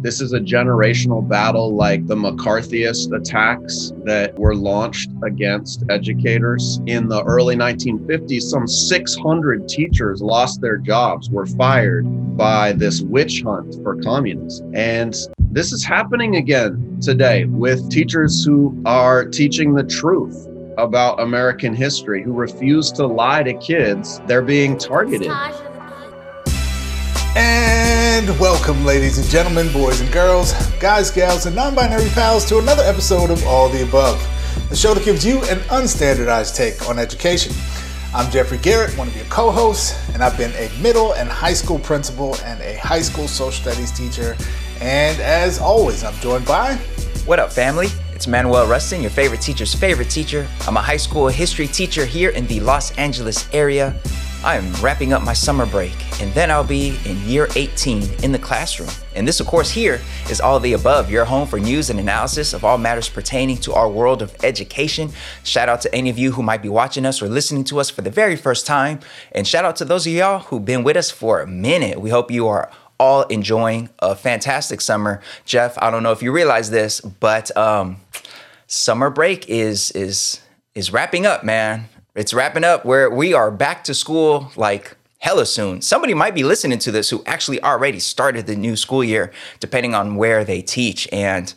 This is a generational battle like the McCarthyist attacks that were launched against educators. In the early 1950s, some 600 teachers lost their jobs, were fired by this witch hunt for communists. And this is happening again today with teachers who are teaching the truth about American history, who refuse to lie to kids. They're being targeted. And welcome, ladies and gentlemen, boys and girls, guys, gals, and non binary pals, to another episode of All the Above, the show that gives you an unstandardized take on education. I'm Jeffrey Garrett, one of your co hosts, and I've been a middle and high school principal and a high school social studies teacher. And as always, I'm joined by. What up, family? It's Manuel Rustin, your favorite teacher's favorite teacher. I'm a high school history teacher here in the Los Angeles area. I am wrapping up my summer break, and then I'll be in year 18 in the classroom. And this, of course, here is All the Above, your home for news and analysis of all matters pertaining to our world of education. Shout out to any of you who might be watching us or listening to us for the very first time. And shout out to those of y'all who've been with us for a minute. We hope you are all enjoying a fantastic summer. Jeff, I don't know if you realize this, but um, summer break is is is wrapping up, man. It's wrapping up where we are back to school like hella soon. Somebody might be listening to this who actually already started the new school year, depending on where they teach. And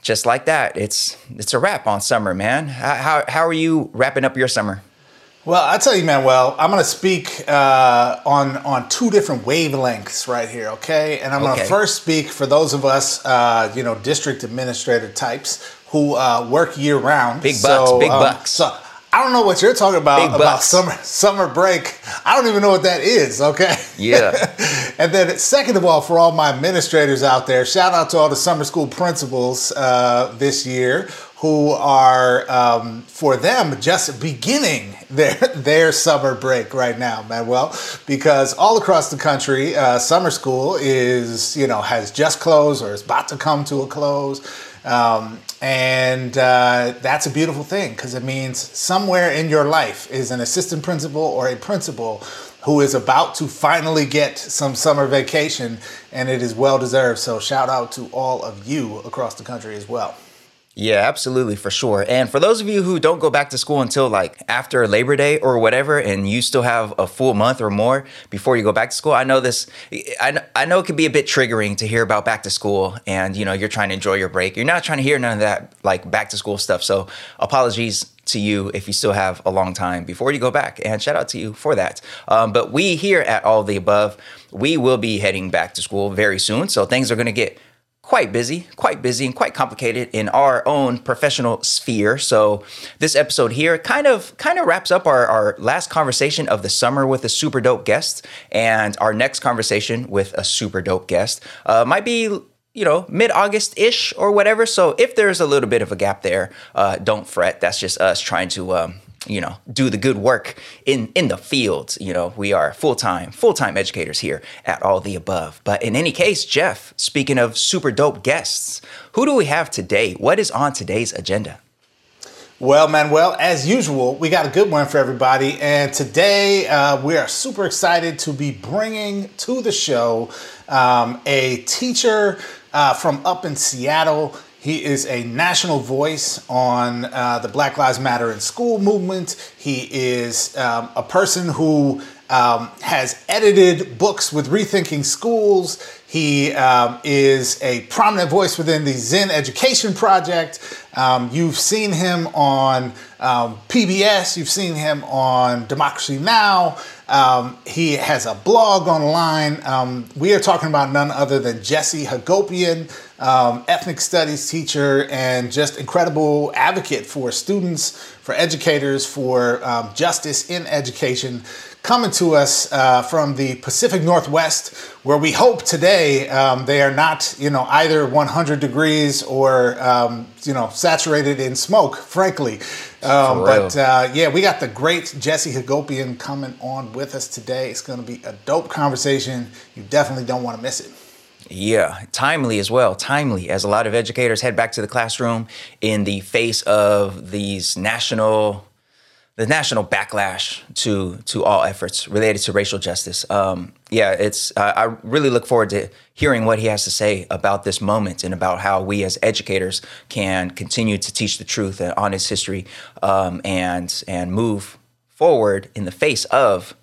just like that, it's it's a wrap on summer, man. How how are you wrapping up your summer? Well, I tell you, Manuel, I'm going to speak uh, on on two different wavelengths right here, okay? And I'm okay. going to first speak for those of us, uh, you know, district administrator types who uh, work year round. Big bucks, so, big um, bucks. So I don't know what you're talking about about summer summer break. I don't even know what that is. Okay. Yeah. and then second of all, for all my administrators out there, shout out to all the summer school principals uh, this year who are um, for them just beginning their their summer break right now, Manuel, because all across the country, uh, summer school is you know has just closed or is about to come to a close. Um, and uh, that's a beautiful thing because it means somewhere in your life is an assistant principal or a principal who is about to finally get some summer vacation, and it is well deserved. So, shout out to all of you across the country as well. Yeah, absolutely, for sure. And for those of you who don't go back to school until like after Labor Day or whatever, and you still have a full month or more before you go back to school, I know this. I, I know it can be a bit triggering to hear about back to school, and you know you're trying to enjoy your break. You're not trying to hear none of that like back to school stuff. So apologies to you if you still have a long time before you go back. And shout out to you for that. Um, but we here at All the Above, we will be heading back to school very soon. So things are going to get quite busy, quite busy, and quite complicated in our own professional sphere. So this episode here kind of kind of wraps up our, our last conversation of the summer with a super dope guest, and our next conversation with a super dope guest uh, might be you know, mid August ish or whatever. So if there's a little bit of a gap there, uh, don't fret. That's just us trying to um, you know do the good work in in the fields you know we are full-time full-time educators here at all the above but in any case jeff speaking of super dope guests who do we have today what is on today's agenda well, Manuel, as usual, we got a good one for everybody. And today uh, we are super excited to be bringing to the show um, a teacher uh, from up in Seattle. He is a national voice on uh, the Black Lives Matter in School movement. He is um, a person who um, has edited books with Rethinking Schools. He um, is a prominent voice within the Zinn Education Project. Um, you've seen him on um, PBS, you've seen him on Democracy Now! Um, he has a blog online. Um, we are talking about none other than Jesse Hagopian, um, ethnic studies teacher, and just incredible advocate for students, for educators, for um, justice in education coming to us uh, from the Pacific Northwest, where we hope today um, they are not, you know, either 100 degrees or, um, you know, saturated in smoke, frankly. Um, but uh, yeah, we got the great Jesse Hagopian coming on with us today. It's going to be a dope conversation. You definitely don't want to miss it. Yeah, timely as well. Timely, as a lot of educators head back to the classroom in the face of these national the national backlash to to all efforts related to racial justice. Um, yeah, it's uh, I really look forward to hearing what he has to say about this moment and about how we as educators can continue to teach the truth on his history um, and and move forward in the face of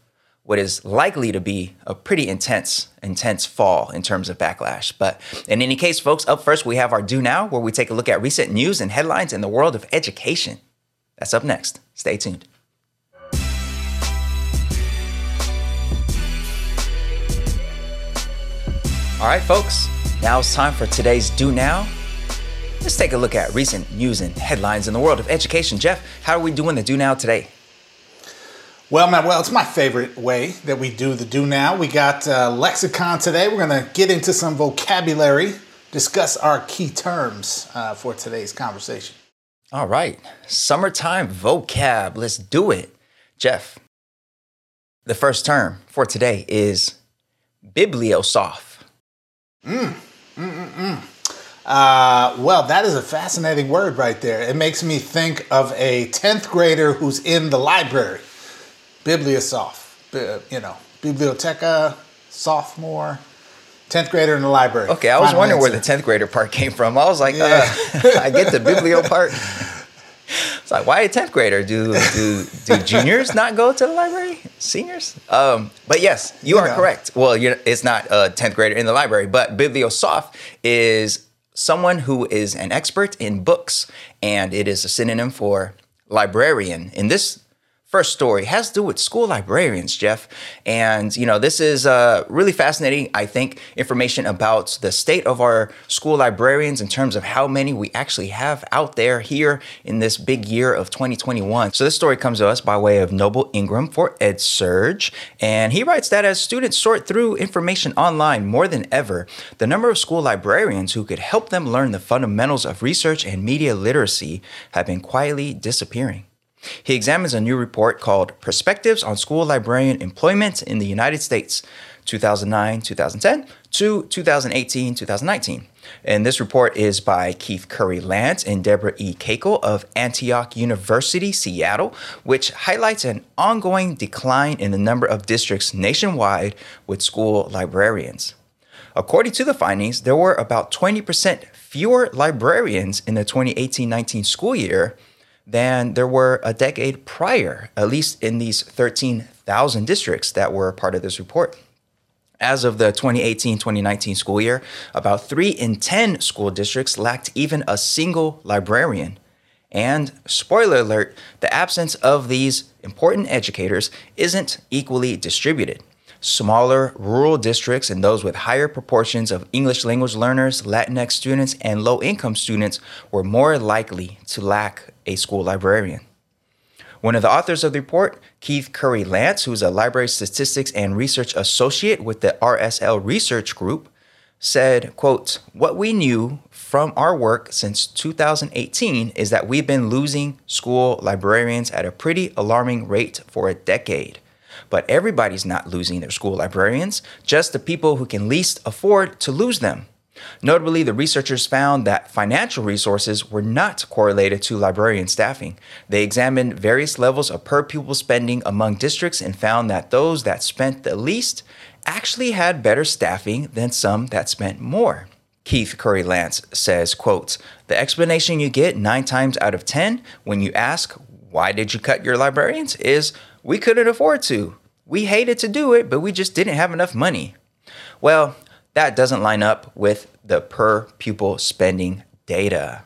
what is likely to be a pretty intense, intense fall in terms of backlash. But in any case, folks, up first we have our Do Now, where we take a look at recent news and headlines in the world of education. That's up next. Stay tuned. All right, folks, now it's time for today's Do Now. Let's take a look at recent news and headlines in the world of education. Jeff, how are we doing the Do Now today? Well, man, well, it's my favorite way that we do the Do Now. We got uh, lexicon today. We're going to get into some vocabulary, discuss our key terms uh, for today's conversation. All right. Summertime vocab. Let's do it. Jeff, the first term for today is bibliosoph. Mm. Mm-mm-mm. Uh, well, that is a fascinating word right there. It makes me think of a 10th grader who's in the library. Bibliosoph, you know, biblioteca, sophomore. 10th grader in the library. Okay, I was Final wondering answer. where the 10th grader part came from. I was like, yeah. uh, I get the biblio part. It's like, why a 10th grader? Do, do, do juniors not go to the library? Seniors? Um, but yes, you, you are know. correct. Well, it's not a 10th grader in the library, but bibliosoph is someone who is an expert in books, and it is a synonym for librarian. In this first story has to do with school librarians, Jeff. And, you know, this is uh, really fascinating, I think, information about the state of our school librarians in terms of how many we actually have out there here in this big year of 2021. So this story comes to us by way of Noble Ingram for EdSurge. And he writes that as students sort through information online more than ever, the number of school librarians who could help them learn the fundamentals of research and media literacy have been quietly disappearing. He examines a new report called Perspectives on School Librarian Employment in the United States, 2009 2010 to 2018 2019. And this report is by Keith Curry Lance and Deborah E. Kachel of Antioch University, Seattle, which highlights an ongoing decline in the number of districts nationwide with school librarians. According to the findings, there were about 20% fewer librarians in the 2018 19 school year than there were a decade prior, at least in these 13,000 districts that were part of this report. As of the 2018 2019 school year, about 3 in 10 school districts lacked even a single librarian. And spoiler alert, the absence of these important educators isn't equally distributed. Smaller rural districts and those with higher proportions of English language learners, Latinx students, and low income students were more likely to lack a school librarian. One of the authors of the report, Keith Curry Lance, who's a library statistics and research associate with the RSL Research Group, said, quote, What we knew from our work since 2018 is that we've been losing school librarians at a pretty alarming rate for a decade. But everybody's not losing their school librarians, just the people who can least afford to lose them. Notably, the researchers found that financial resources were not correlated to librarian staffing. They examined various levels of per pupil spending among districts and found that those that spent the least actually had better staffing than some that spent more. Keith Curry Lance says, quote, The explanation you get nine times out of 10 when you ask, why did you cut your librarians? is we couldn't afford to. We hated to do it, but we just didn't have enough money. Well, that doesn't line up with the per pupil spending data.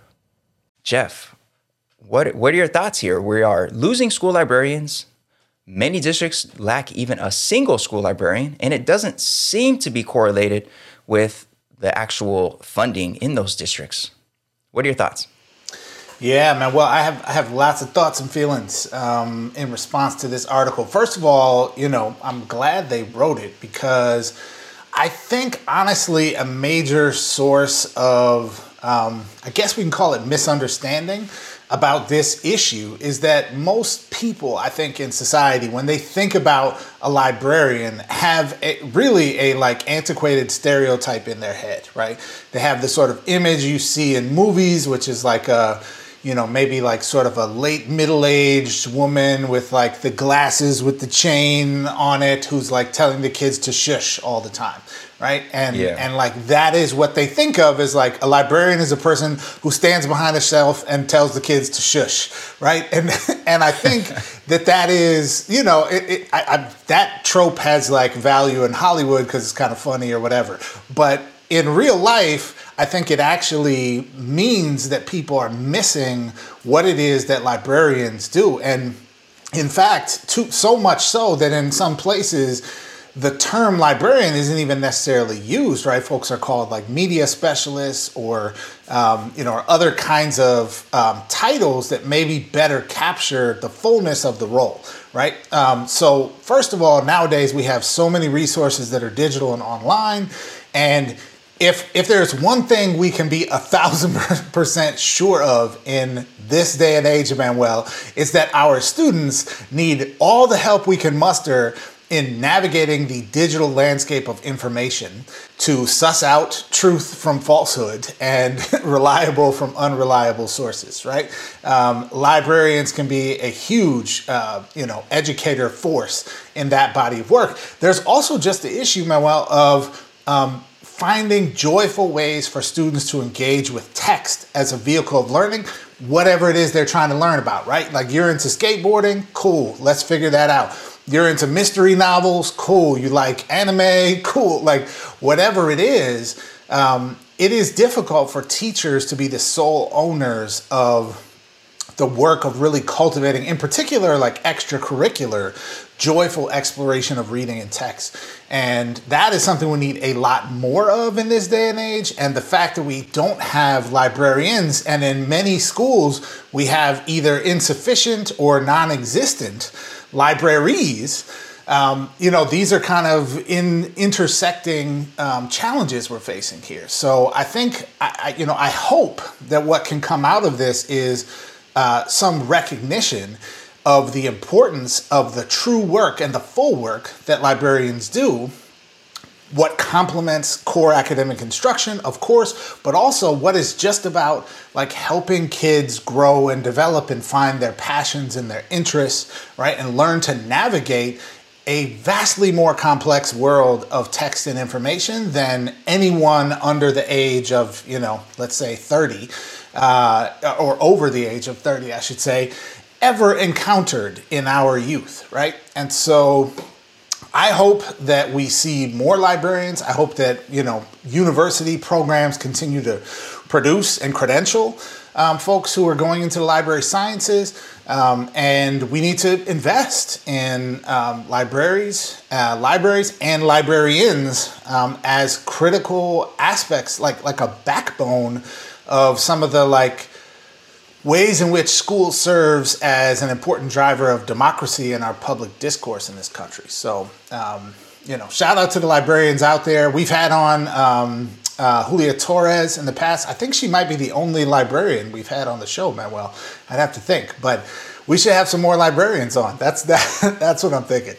Jeff, what, what are your thoughts here? We are losing school librarians. Many districts lack even a single school librarian, and it doesn't seem to be correlated with the actual funding in those districts. What are your thoughts? Yeah, man. Well, I have I have lots of thoughts and feelings um, in response to this article. First of all, you know, I'm glad they wrote it because I think honestly a major source of um, I guess we can call it misunderstanding about this issue is that most people, I think, in society, when they think about a librarian, have a, really a like antiquated stereotype in their head, right? They have the sort of image you see in movies, which is like a you know, maybe like sort of a late middle aged woman with like the glasses with the chain on it who's like telling the kids to shush all the time. Right. And Yeah. and like that is what they think of as like a librarian is a person who stands behind a shelf and tells the kids to shush. Right. And and I think that that is, you know, it, it, I, I, that trope has like value in Hollywood because it's kind of funny or whatever. But in real life, I think it actually means that people are missing what it is that librarians do. And in fact, to, so much so that in some places, the term librarian isn't even necessarily used, right? Folks are called like media specialists or, um, you know, or other kinds of um, titles that maybe better capture the fullness of the role, right? Um, so, first of all, nowadays we have so many resources that are digital and online. And if if there's one thing we can be a thousand percent sure of in this day and age, Manuel, it's that our students need all the help we can muster in navigating the digital landscape of information to suss out truth from falsehood and reliable from unreliable sources. Right? Um, librarians can be a huge, uh, you know, educator force in that body of work. There's also just the issue, Manuel, of um, finding joyful ways for students to engage with text as a vehicle of learning, whatever it is they're trying to learn about, right? Like you're into skateboarding, cool, let's figure that out. You're into mystery novels, cool. You like anime, cool. Like whatever it is, um, it is difficult for teachers to be the sole owners of the work of really cultivating, in particular, like extracurricular, joyful exploration of reading and text. And that is something we need a lot more of in this day and age. And the fact that we don't have librarians, and in many schools, we have either insufficient or non existent libraries. Um, you know, these are kind of in intersecting um, challenges we're facing here. So I think, I, I, you know, I hope that what can come out of this is uh, some recognition of the importance of the true work and the full work that librarians do what complements core academic instruction of course but also what is just about like helping kids grow and develop and find their passions and their interests right and learn to navigate a vastly more complex world of text and information than anyone under the age of you know let's say 30 uh, or over the age of 30 i should say ever encountered in our youth right and so I hope that we see more librarians. I hope that you know university programs continue to produce and credential um, folks who are going into the library sciences, um, and we need to invest in um, libraries, uh, libraries, and librarians um, as critical aspects, like like a backbone of some of the like ways in which school serves as an important driver of democracy in our public discourse in this country. So, um, you know, shout out to the librarians out there. We've had on um, uh, Julia Torres in the past. I think she might be the only librarian we've had on the show, Manuel. I'd have to think, but we should have some more librarians on. That's that. That's what I'm thinking.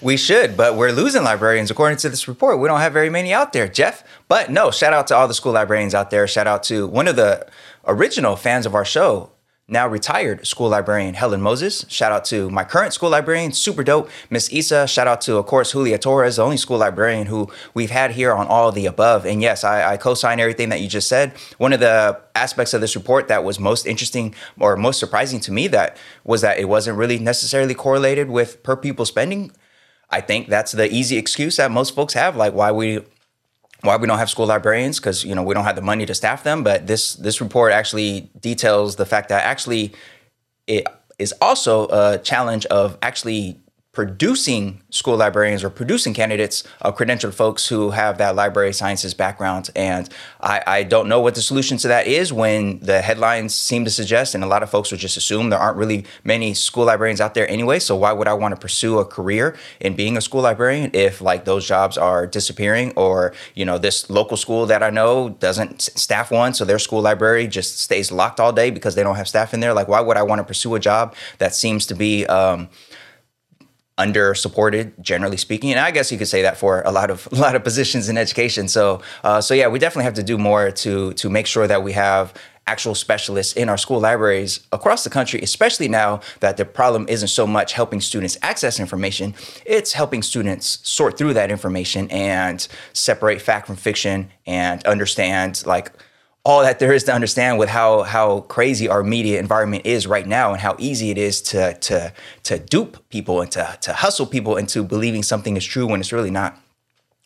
We should, but we're losing librarians according to this report. We don't have very many out there, Jeff. But no, shout out to all the school librarians out there. Shout out to one of the original fans of our show, now retired school librarian Helen Moses. Shout out to my current school librarian, super dope, Miss Isa. Shout out to, of course, Julia Torres, the only school librarian who we've had here on all the above. And yes, I, I co sign everything that you just said. One of the aspects of this report that was most interesting or most surprising to me that was that it wasn't really necessarily correlated with per pupil spending. I think that's the easy excuse that most folks have, like why we why we don't have school librarians because you know we don't have the money to staff them. But this this report actually details the fact that actually it is also a challenge of actually producing school librarians or producing candidates of credentialed folks who have that library sciences background. And I, I, don't know what the solution to that is when the headlines seem to suggest, and a lot of folks would just assume there aren't really many school librarians out there anyway. So why would I want to pursue a career in being a school librarian if like those jobs are disappearing or, you know, this local school that I know doesn't staff one. So their school library just stays locked all day because they don't have staff in there. Like, why would I want to pursue a job that seems to be, um, under supported generally speaking. And i guess you could say that for a lot of a lot of positions in education. So uh, so yeah we definitely have to do more to to make sure that we have actual specialists in our school libraries across the country, especially now that the problem isn't so much helping students access information, it's helping students sort through that information and separate fact from fiction and understand like all that there is to understand with how how crazy our media environment is right now and how easy it is to to to dupe people and to to hustle people into believing something is true when it's really not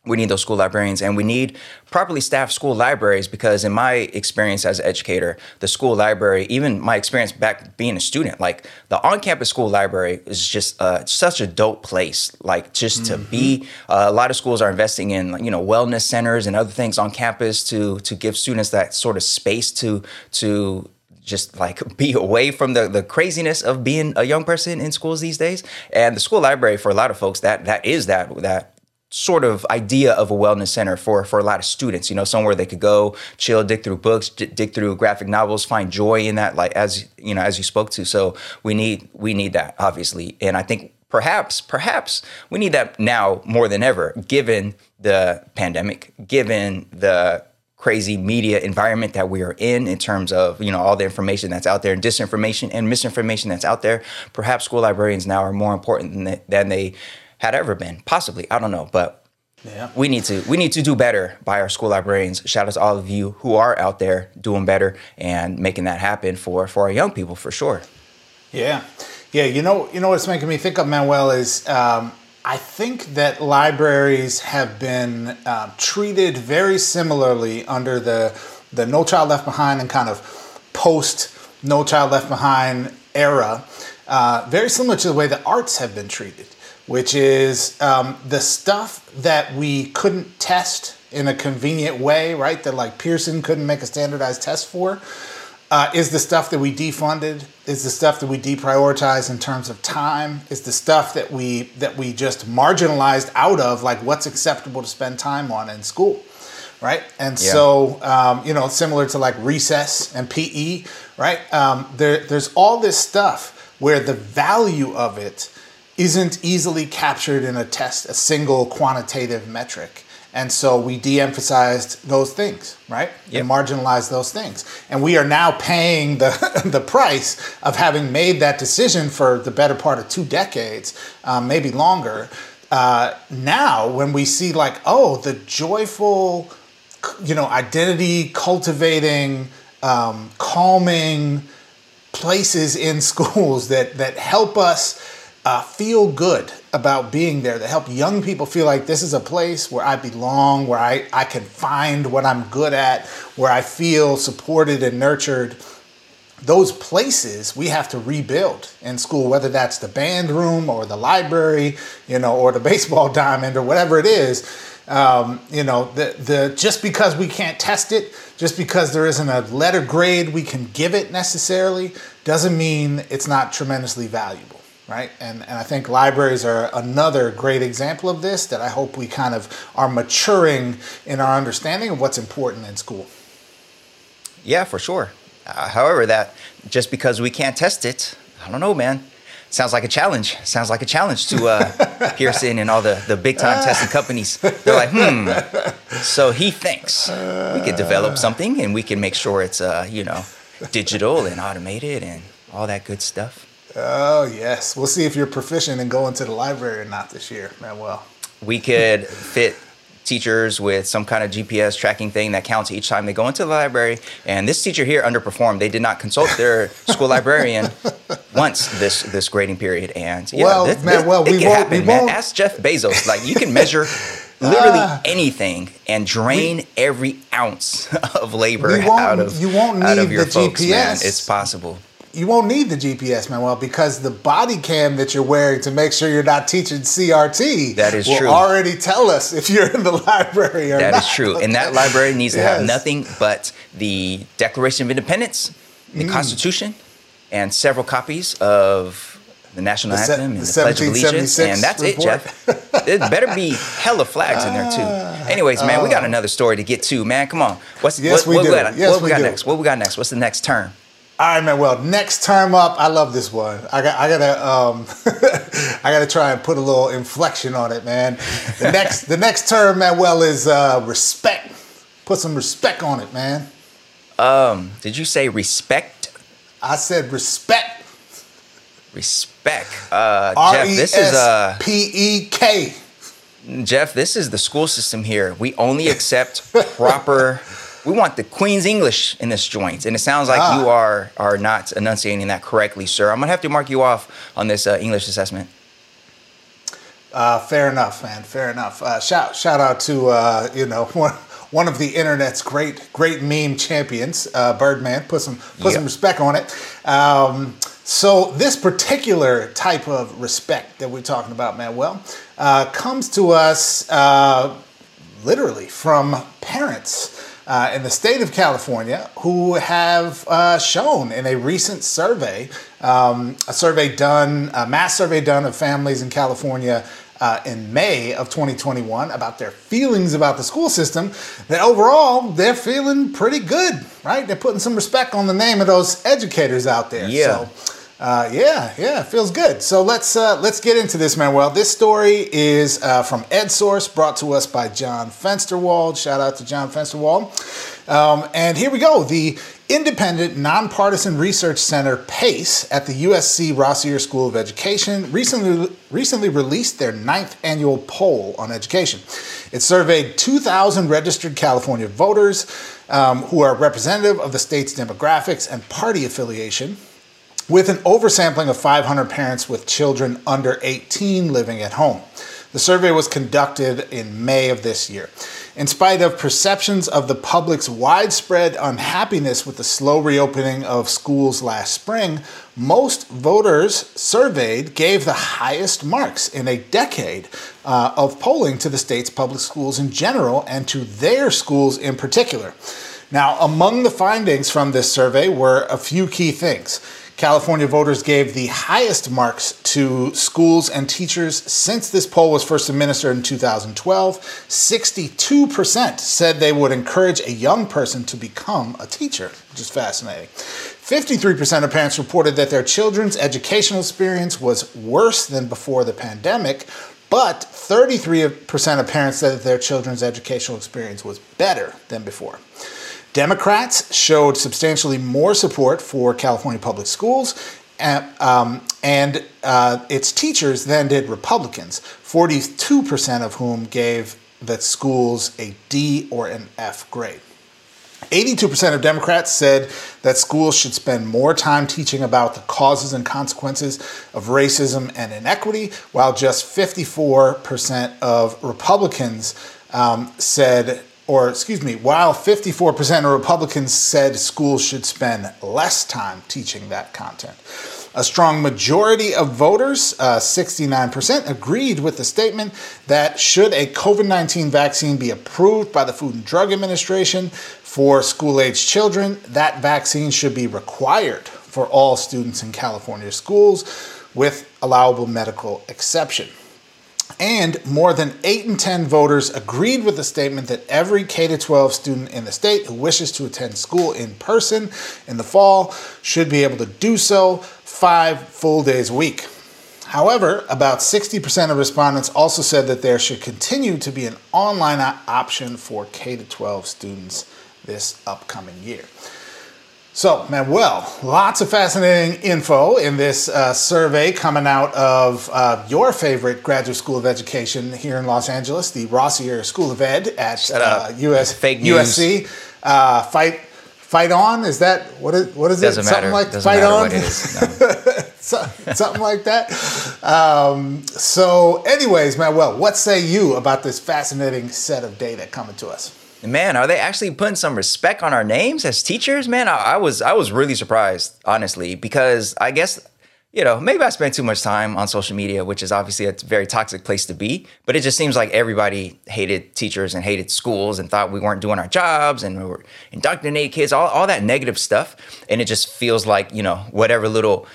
we need those school librarians and we need properly staffed school libraries because in my experience as an educator the school library even my experience back being a student like the on-campus school library is just uh, such a dope place like just mm-hmm. to be uh, a lot of schools are investing in you know wellness centers and other things on campus to to give students that sort of space to to just like be away from the, the craziness of being a young person in schools these days and the school library for a lot of folks that that is that that sort of idea of a wellness center for for a lot of students you know somewhere they could go chill dig through books dig through graphic novels find joy in that like as you know as you spoke to. So we need we need that obviously. And i think perhaps perhaps we need that now more than ever given the pandemic given the crazy media environment that we are in in terms of you know all the information that's out there and disinformation and misinformation that's out there. Perhaps school librarians now are more important than they, than they had ever been. Possibly, I don't know, but yeah. we need to we need to do better by our school librarians. Shout out to all of you who are out there doing better and making that happen for for our young people for sure. Yeah, yeah. You know, you know what's making me think of Manuel is. Um, I think that libraries have been uh, treated very similarly under the the No Child Left Behind and kind of post No Child Left Behind era, uh, very similar to the way the arts have been treated which is um, the stuff that we couldn't test in a convenient way, right? That like Pearson couldn't make a standardized test for, uh, is the stuff that we defunded, is the stuff that we deprioritized in terms of time, is the stuff that we that we just marginalized out of like what's acceptable to spend time on in school, right? And yeah. so um, you know, similar to like recess and PE, right? Um, there, there's all this stuff where the value of it isn't easily captured in a test, a single quantitative metric. And so we de emphasized those things, right? Yep. And marginalized those things. And we are now paying the, the price of having made that decision for the better part of two decades, um, maybe longer. Uh, now, when we see, like, oh, the joyful, you know, identity cultivating, um, calming places in schools that, that help us uh, feel good about being there, that help young people feel like this is a place where I belong, where I, I can find what I'm good at, where I feel supported and nurtured. Those places we have to rebuild in school, whether that's the band room or the library, you know, or the baseball diamond or whatever it is. Um, you know, the, the just because we can't test it, just because there isn't a letter grade we can give it necessarily, doesn't mean it's not tremendously valuable right? And, and I think libraries are another great example of this that I hope we kind of are maturing in our understanding of what's important in school. Yeah, for sure. Uh, however, that just because we can't test it, I don't know, man. Sounds like a challenge. Sounds like a challenge to uh, Pearson and all the, the big time testing companies. They're like, hmm. So he thinks we could develop something and we can make sure it's, uh, you know, digital and automated and all that good stuff. Oh yes, we'll see if you're proficient in going to the library or not this year, Manuel. We could fit teachers with some kind of GPS tracking thing that counts each time they go into the library. And this teacher here underperformed. They did not consult their school librarian once this this grading period. And yeah, well, this, man, well, we won't, happen, we won't. Ask Jeff Bezos. Like you can measure literally uh, anything and drain we, every ounce of labor out of you won't need of your the folks, GPS. Man. It's possible you won't need the GPS, Manuel, because the body cam that you're wearing to make sure you're not teaching CRT that is will true. already tell us if you're in the library or That not. is true. Okay. And that library needs to yes. have nothing but the Declaration of Independence, the mm. Constitution, and several copies of the national the anthem and the, the Pledge of Allegiance, and that's report. it, Jeff. it better be hella flags in there too. Ah. Anyways, man, we got ah. another story to get to, man. Come on, what's yes, what, we what, do. We got, yes, what we, we got do. next? What we got next? What's the next term? All right, man. Well, next term up, I love this one. I got, I gotta, um, I gotta try and put a little inflection on it, man. The next, the next term, Manuel, is uh, respect. Put some respect on it, man. Um, did you say respect? I said respect. Respect. Uh, R Jeff, this is uh, S P E K. Jeff. This is the school system here. We only accept proper. We want the Queen's English in this joint, and it sounds like Ah. you are are not enunciating that correctly, sir. I'm gonna have to mark you off on this uh, English assessment. Uh, fair enough, man. Fair enough. Uh, shout shout out to uh, you know one one of the internet's great great meme champions, uh, Birdman. Put some put some respect on it. Um, so this particular type of respect that we're talking about, Manuel, uh, comes to us uh, literally from parents. Uh, in the state of California, who have uh, shown in a recent survey, um, a survey done, a mass survey done of families in California uh, in May of 2021 about their feelings about the school system, that overall they're feeling pretty good, right? They're putting some respect on the name of those educators out there. Yeah. So, uh, yeah, yeah, feels good. So let's uh, let's get into this, Manuel. This story is uh, from EdSource, brought to us by John Fensterwald. Shout out to John Fensterwald. Um, and here we go. The independent, nonpartisan research center PACE at the USC Rossier School of Education recently recently released their ninth annual poll on education. It surveyed 2,000 registered California voters um, who are representative of the state's demographics and party affiliation with an oversampling of 500 parents with children under 18 living at home. The survey was conducted in May of this year. In spite of perceptions of the public's widespread unhappiness with the slow reopening of schools last spring, most voters surveyed gave the highest marks in a decade uh, of polling to the state's public schools in general and to their schools in particular. Now, among the findings from this survey were a few key things. California voters gave the highest marks to schools and teachers since this poll was first administered in 2012. 62% said they would encourage a young person to become a teacher, which is fascinating. 53% of parents reported that their children's educational experience was worse than before the pandemic, but 33% of parents said that their children's educational experience was better than before. Democrats showed substantially more support for California public schools and, um, and uh, its teachers than did Republicans, 42% of whom gave the schools a D or an F grade. 82% of Democrats said that schools should spend more time teaching about the causes and consequences of racism and inequity, while just 54% of Republicans um, said, or excuse me, while 54% of Republicans said schools should spend less time teaching that content. A strong majority of voters, uh, 69%, agreed with the statement that should a COVID 19 vaccine be approved by the Food and Drug Administration for school aged children, that vaccine should be required for all students in California schools with allowable medical exception. And more than 8 in 10 voters agreed with the statement that every K 12 student in the state who wishes to attend school in person in the fall should be able to do so five full days a week. However, about 60% of respondents also said that there should continue to be an online option for K 12 students this upcoming year. So, Manuel, lots of fascinating info in this uh, survey coming out of uh, your favorite graduate school of education here in Los Angeles, the Rossier School of Ed at uh, US, Fake news. USC. Uh, fight, fight on. Is that what is what is Doesn't it? Something matter. like Doesn't fight matter on. what it is. No. Something like that. Um, so, anyways, Manuel, what say you about this fascinating set of data coming to us? Man, are they actually putting some respect on our names as teachers? Man, I, I was I was really surprised, honestly, because I guess you know maybe I spent too much time on social media, which is obviously a very toxic place to be. But it just seems like everybody hated teachers and hated schools and thought we weren't doing our jobs and we were indoctrinating kids, all all that negative stuff. And it just feels like you know whatever little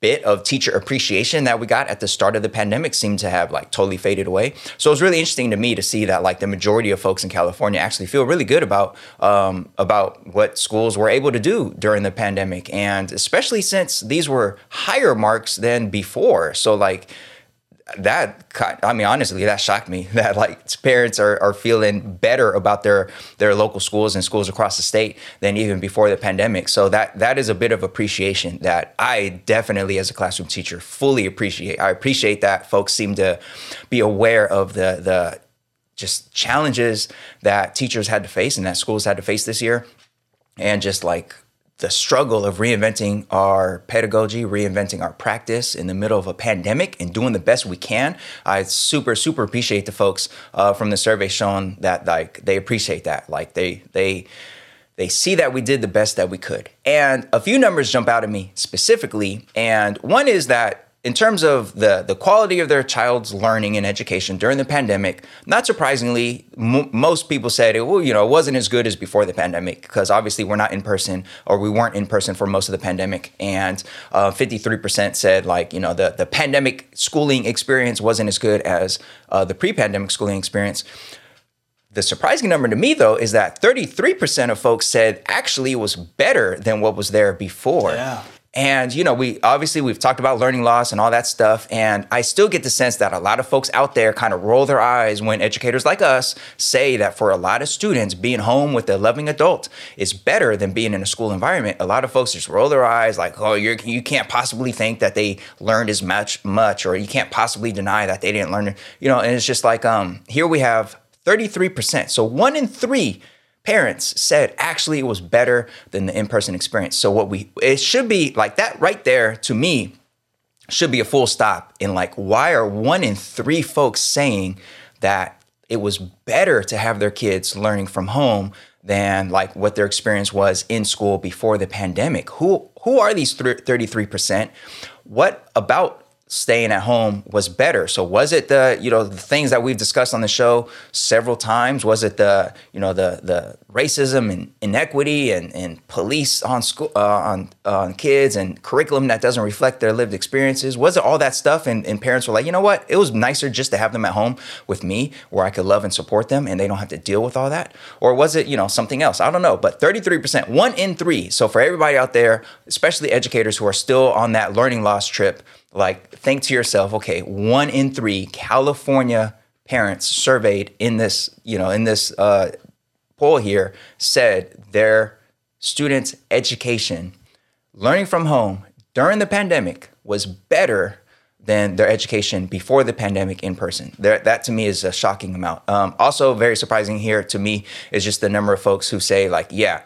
bit of teacher appreciation that we got at the start of the pandemic seemed to have like totally faded away. So it was really interesting to me to see that like the majority of folks in California actually feel really good about um, about what schools were able to do during the pandemic, and especially since these were higher marks than before. So like that I mean honestly that shocked me that like parents are, are feeling better about their their local schools and schools across the state than even before the pandemic. So that that is a bit of appreciation that I definitely as a classroom teacher fully appreciate. I appreciate that folks seem to be aware of the the just challenges that teachers had to face and that schools had to face this year and just like the struggle of reinventing our pedagogy, reinventing our practice in the middle of a pandemic and doing the best we can. I super, super appreciate the folks uh, from the survey showing that like they appreciate that. Like they they they see that we did the best that we could. And a few numbers jump out at me specifically. And one is that in terms of the, the quality of their child's learning and education during the pandemic, not surprisingly, m- most people said it, well, you know, it wasn't as good as before the pandemic because obviously we're not in person or we weren't in person for most of the pandemic. And uh, 53% said like, you know, the, the pandemic schooling experience wasn't as good as uh, the pre-pandemic schooling experience. The surprising number to me, though, is that 33% of folks said actually it was better than what was there before. Yeah. And, you know, we obviously we've talked about learning loss and all that stuff. And I still get the sense that a lot of folks out there kind of roll their eyes when educators like us say that for a lot of students, being home with a loving adult is better than being in a school environment. A lot of folks just roll their eyes like, oh, you're, you can't possibly think that they learned as much, much, or you can't possibly deny that they didn't learn, you know, and it's just like, um, here we have 33%. So one in three parents said actually it was better than the in-person experience. So what we it should be like that right there to me should be a full stop in like why are one in 3 folks saying that it was better to have their kids learning from home than like what their experience was in school before the pandemic. Who who are these 33%? What about staying at home was better. So was it the you know the things that we've discussed on the show several times? Was it the you know the the racism and inequity and, and police on school uh, on on kids and curriculum that doesn't reflect their lived experiences? Was it all that stuff? And, and parents were like, you know what? It was nicer just to have them at home with me where I could love and support them and they don't have to deal with all that. Or was it you know something else? I don't know. But thirty three percent, one in three. So for everybody out there, especially educators who are still on that learning loss trip like think to yourself okay one in three california parents surveyed in this you know in this uh, poll here said their students education learning from home during the pandemic was better than their education before the pandemic in person. There, that to me is a shocking amount. Um, also, very surprising here to me is just the number of folks who say, like, yeah,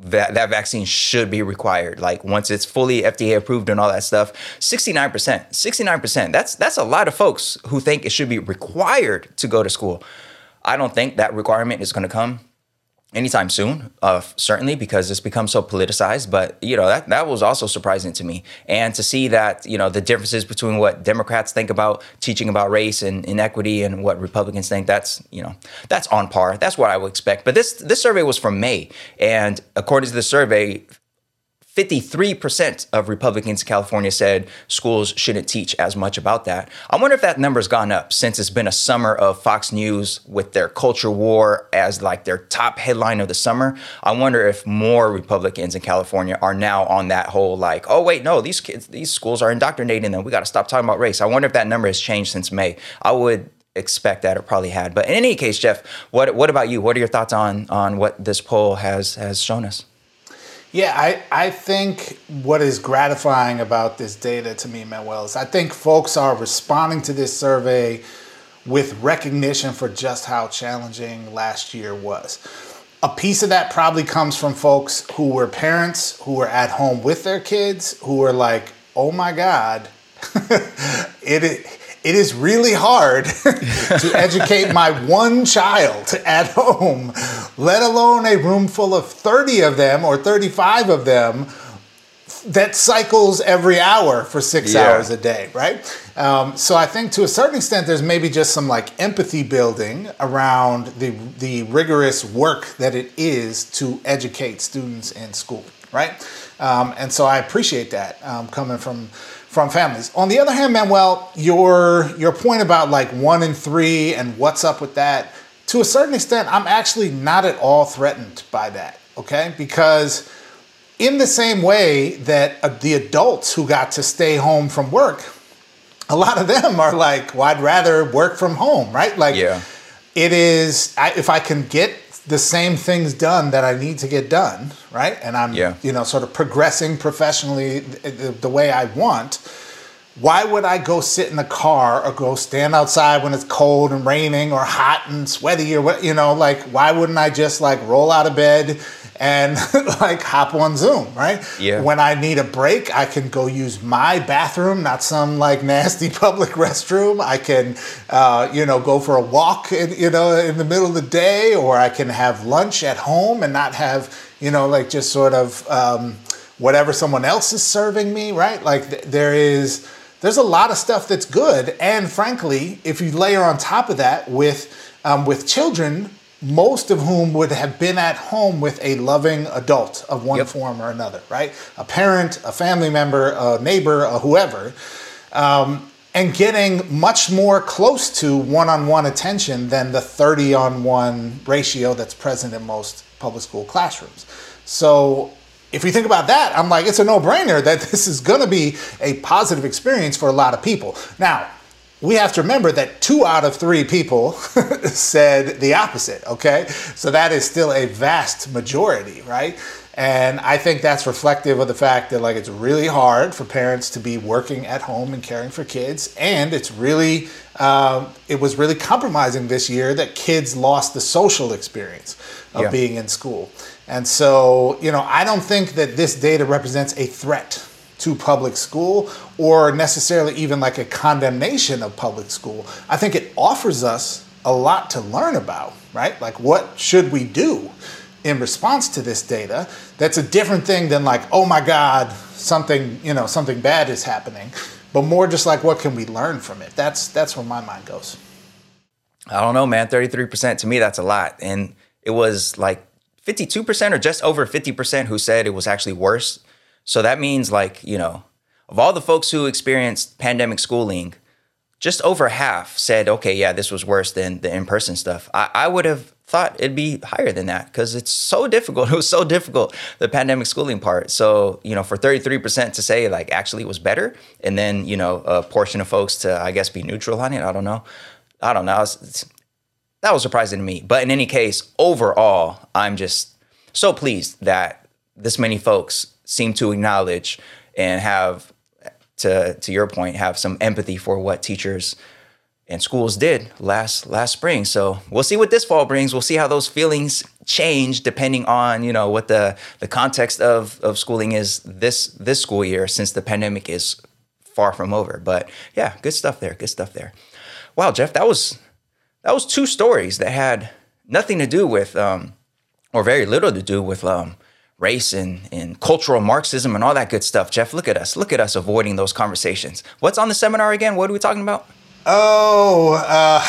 that that vaccine should be required. Like once it's fully FDA approved and all that stuff, 69%, 69%. That's that's a lot of folks who think it should be required to go to school. I don't think that requirement is going to come anytime soon, uh, certainly because it's become so politicized. But you know that that was also surprising to me, and to see that you know the differences between what Democrats think about teaching about race and inequity and what Republicans think. That's you know that's on par. That's what I would expect. But this this survey was from May, and according to the survey, 53% of Republicans in California said schools shouldn't teach as much about that. I wonder if that number's gone up since it's been a summer of Fox News with their culture war as like their top headline of the summer. I wonder if more Republicans in California are now on that whole like, oh wait, no, these kids, these schools are indoctrinating them. We got to stop talking about race. I wonder if that number has changed since May. I would expect that it probably had. But in any case, Jeff, what what about you? What are your thoughts on on what this poll has has shown us? Yeah, I, I think what is gratifying about this data to me, Manuel, is I think folks are responding to this survey with recognition for just how challenging last year was. A piece of that probably comes from folks who were parents who were at home with their kids who were like, oh my God, it it is really hard to educate my one child at home, let alone a room full of 30 of them or 35 of them that cycles every hour for six yeah. hours a day, right? Um, so I think to a certain extent, there's maybe just some like empathy building around the the rigorous work that it is to educate students in school, right? Um, and so I appreciate that um, coming from from families. On the other hand, Manuel, your your point about like one in three and what's up with that, to a certain extent, I'm actually not at all threatened by that. Okay, because in the same way that uh, the adults who got to stay home from work a lot of them are like, well, I'd rather work from home, right? Like, Yeah. it is, I, if I can get the same things done that I need to get done, right? And I'm, Yeah. you know, sort of progressing professionally the, the, the way I want. Why would I go sit in the car or go stand outside when it's cold and raining or hot and sweaty or what, you know, like, why wouldn't I just like roll out of bed and like hop on Zoom, right? Yeah. When I need a break, I can go use my bathroom, not some like nasty public restroom. I can, uh, you know, go for a walk, in, you know, in the middle of the day, or I can have lunch at home and not have, you know, like just sort of um, whatever someone else is serving me, right? Like th- there is, there's a lot of stuff that's good, and frankly, if you layer on top of that with um, with children most of whom would have been at home with a loving adult of one Yep. form or another, right? A parent, a family member, a neighbor, a whoever, um, and getting much more close to one on one attention than the 30 on 1 ratio that's present in most public school classrooms. So, if you think about that, I'm like, it's a no brainer that this is going to be a positive experience for a lot of people. Now, we have to remember that two out of three people said the opposite, okay? So that is still a vast majority, right? And I think that's reflective of the fact that like it's really hard for parents to be working at home and caring for kids, and it's really um, it was really compromising this year that kids lost the social experience of Yeah. being in school. And so, you know, I don't think that this data represents a threat to public school or necessarily even like a condemnation of public school. I think it offers us a lot to learn about, right? Like what should we do in response to this data? That's a different thing than like, oh my God, something, you know, something bad is happening. But more just like what can we learn from it? That's that's where my mind goes. I don't know, man. 33% to me, that's a lot. And it was like 52% or just over 50% who said it was actually worse. So that means, like, you know, of all the folks who experienced pandemic schooling, just over half said, okay, yeah, this was worse than the in person stuff. I, I would have thought it'd be higher than that because it's so difficult. It was so difficult, the pandemic schooling part. So, you know, for 33% to say, like, actually it was better, and then, you know, a portion of folks to, I guess, be neutral on it. I don't know. I don't know. It's- it's- that was surprising to me. But in any case, overall, I'm just so pleased that this many folks seem to acknowledge and have, to to your point, have some empathy for what teachers and schools did last last spring. So we'll see what this fall brings. We'll see how those feelings change depending on you know what the the context of of schooling is this this school year since the pandemic is far from over. But yeah, good stuff there. Good stuff there. Wow, Jeff, that was that was two stories that had nothing to do with um, or very little to do with um, race and, and cultural Marxism and all that good stuff. Jeff, look at us. Look at us avoiding those conversations. What's on the seminar again? What are we talking about? Oh, uh,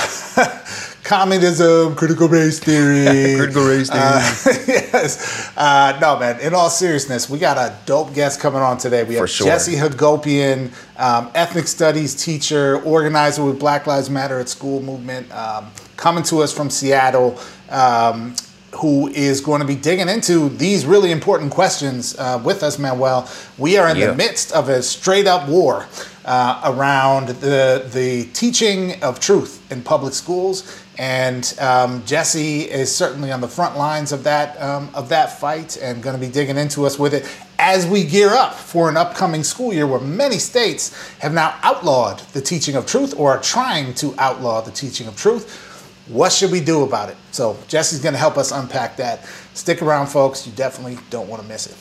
communism, critical race theory. Critical race theory. Uh, yes. Uh, no, man. In all seriousness, we got a dope guest coming on today. We have sure. Jesse Hagopian, um, ethnic studies teacher, organizer with Black Lives Matter at School movement, um, coming to us from Seattle. Um, who is going to be digging into these really important questions uh, with us, Manuel? We are in Yeah. the midst of a straight up war uh, around the the teaching of truth in public schools, and um, Jesse is certainly on the front lines of that um, of that fight, and going to be digging into us with it as we gear up for an upcoming school year where many states have now outlawed the teaching of truth or are trying to outlaw the teaching of truth. What should we do about it? So Jesse's going to help us unpack that. Stick around, folks. You definitely don't want to miss it.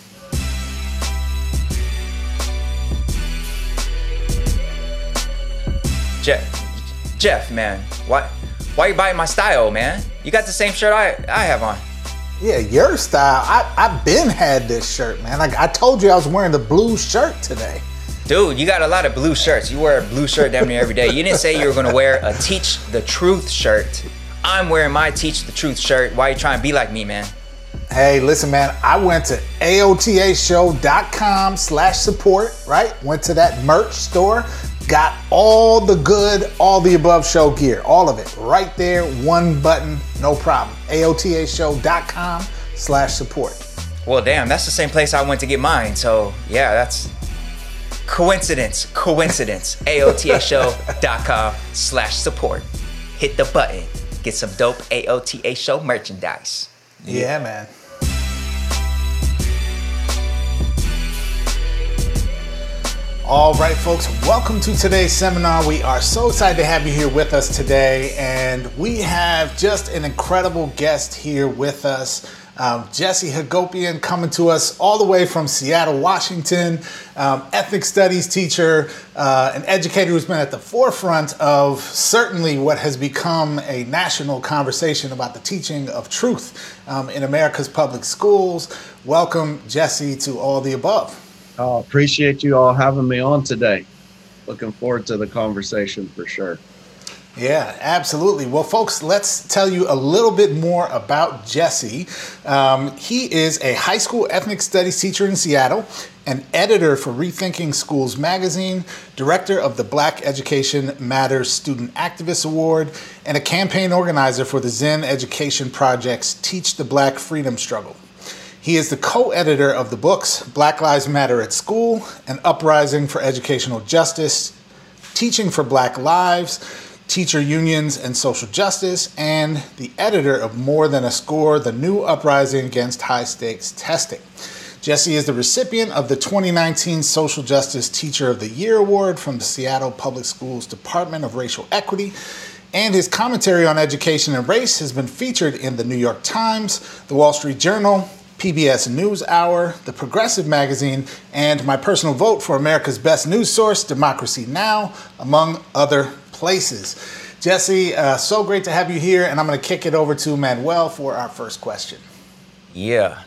Jeff, Jeff, man, why, why you buying my style, man? You got the same shirt I, I have on. Yeah, your style. I I've been had this shirt, man. Like I told you, I was wearing the blue shirt today. Dude, you got a lot of blue shirts. You wear a blue shirt damn near every day. You didn't say you were gonna wear a Teach the Truth shirt. I'm wearing my Teach the Truth shirt. Why you trying to be like me, man? Hey, listen, man. I went to aotashow.com slash support. Right, went to that merch store, got all the good, all the above show gear, all of it, right there, one button, no problem. aotashow.com slash support. Well, damn, that's the same place I went to get mine. So yeah, that's Coincidence, coincidence. AOTAShow.com slash support. Hit the button. Get some dope AOTA show merchandise. Yeah, man. All right, folks, welcome to today's seminar. We are so excited to have you here with us today, and we have just an incredible guest here with us. Um, Jesse Hagopian coming to us all the way from Seattle, Washington, um, ethnic studies teacher, uh, an educator who's been at the forefront of certainly what has become a national conversation about the teaching of truth um, in America's public schools. Welcome, Jesse, to all the above. Oh, appreciate you all having me on today. Looking forward to the conversation for sure. Yeah, absolutely. Well, folks, let's tell you a little bit more about Jesse. Um, he is a high school ethnic studies teacher in Seattle, an editor for Rethinking Schools magazine, director of the Black Education Matters Student Activist Award, and a campaign organizer for the Zinn Education Project's Teach the Black Freedom Struggle. He is the co editor of the books Black Lives Matter at School, An Uprising for Educational Justice, Teaching for Black Lives, Teacher Unions and Social Justice, and the editor of More Than a Score The New Uprising Against High Stakes Testing. Jesse is the recipient of the 2019 Social Justice Teacher of the Year Award from the Seattle Public Schools Department of Racial Equity and his commentary on education and race has been featured in the New York Times, the Wall Street Journal, PBS NewsHour, The Progressive Magazine, and my personal vote for America's best news source, Democracy Now!, among other places. Jesse, uh, so great to have you here, and I'm going to kick it over to Manuel for our first question. Yeah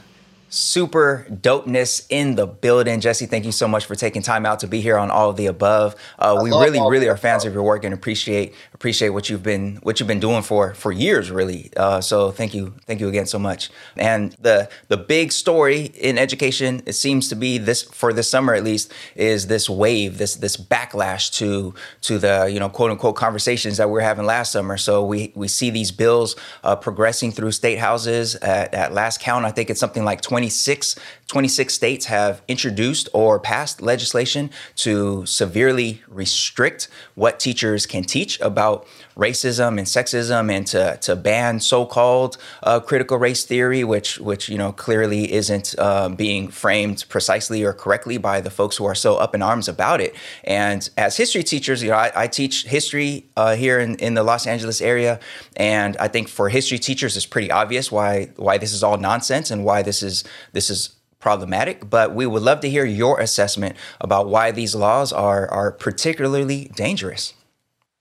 super dopeness in the building. Jesse, thank you so much for taking time out to be here on all of the above. Uh, we really, really are fans of your work and appreciate appreciate what you've been what you've been doing for for years, really. Uh, so thank you, thank you again so much. And the the big story in education, it seems to be this for this summer at least, is this wave, this this backlash to to the you know quote unquote conversations that we are having last summer. So we we see these bills uh, progressing through state houses. At, at last count, I think it's something like 20 26, 26 states have introduced or passed legislation to severely restrict what teachers can teach about racism and sexism and to, to ban so-called uh, critical race theory, which, which you know, clearly isn't uh, being framed precisely or correctly by the folks who are so up in arms about it. And as history teachers, you know, I, I teach history uh, here in, in the Los Angeles area. And I think for history teachers, it's pretty obvious why, why this is all nonsense and why this is this is problematic, but we would love to hear your assessment about why these laws are are particularly dangerous.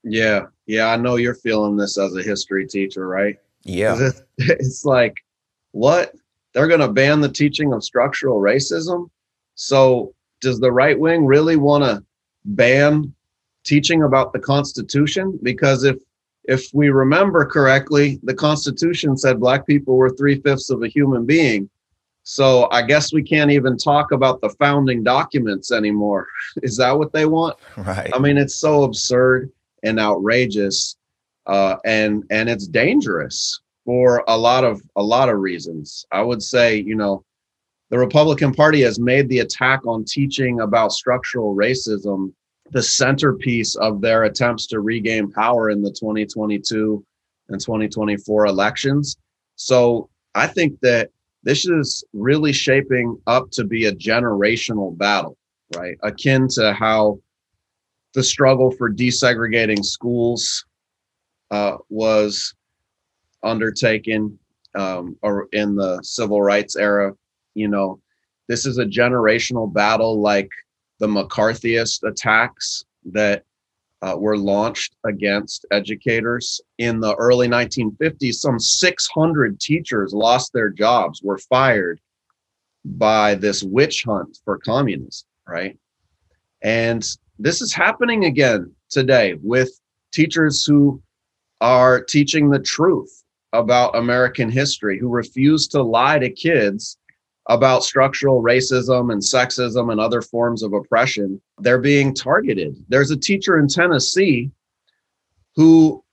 Yeah, yeah, I know you're feeling this as a history teacher, right? Yeah, it's like what they're going to ban the teaching of structural racism. So, does the right wing really want to ban teaching about the Constitution? Because if if we remember correctly, the Constitution said black people were three fifths of a human being. So I guess we can't even talk about the founding documents anymore. Is that what they want? Right. I mean, it's so absurd and outrageous, uh, and and it's dangerous for a lot of a lot of reasons. I would say, you know, the Republican Party has made the attack on teaching about structural racism the centerpiece of their attempts to regain power in the 2022 and 2024 elections. So I think that this is really shaping up to be a generational battle, right? Akin to how the struggle for desegregating schools uh, was undertaken um, or in the civil rights era. You know, this is a generational battle like the McCarthyist attacks that uh, were launched against educators. In the early 1950s, some 600 teachers lost their jobs, were fired by this witch hunt for communism, right? And this is happening again today with teachers who are teaching the truth about American history, who refuse to lie to kids about structural racism and sexism and other forms of oppression, they're being targeted. There's a teacher in Tennessee who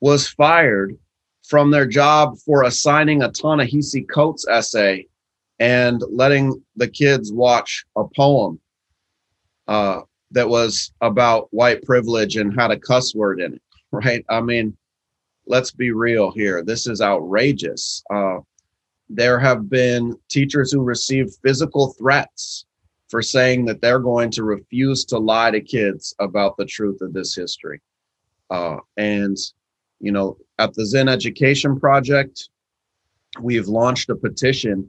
was fired from their job for assigning a Ta-Nehisi Coates essay and letting the kids watch a poem uh, that was about white privilege and had a cuss word in it, right? I mean, let's be real here. This is outrageous. Uh, there have been teachers who received physical threats for saying that they're going to refuse to lie to kids about the truth of this history. Uh, and, you know, at the Zinn Education Project, we've launched a petition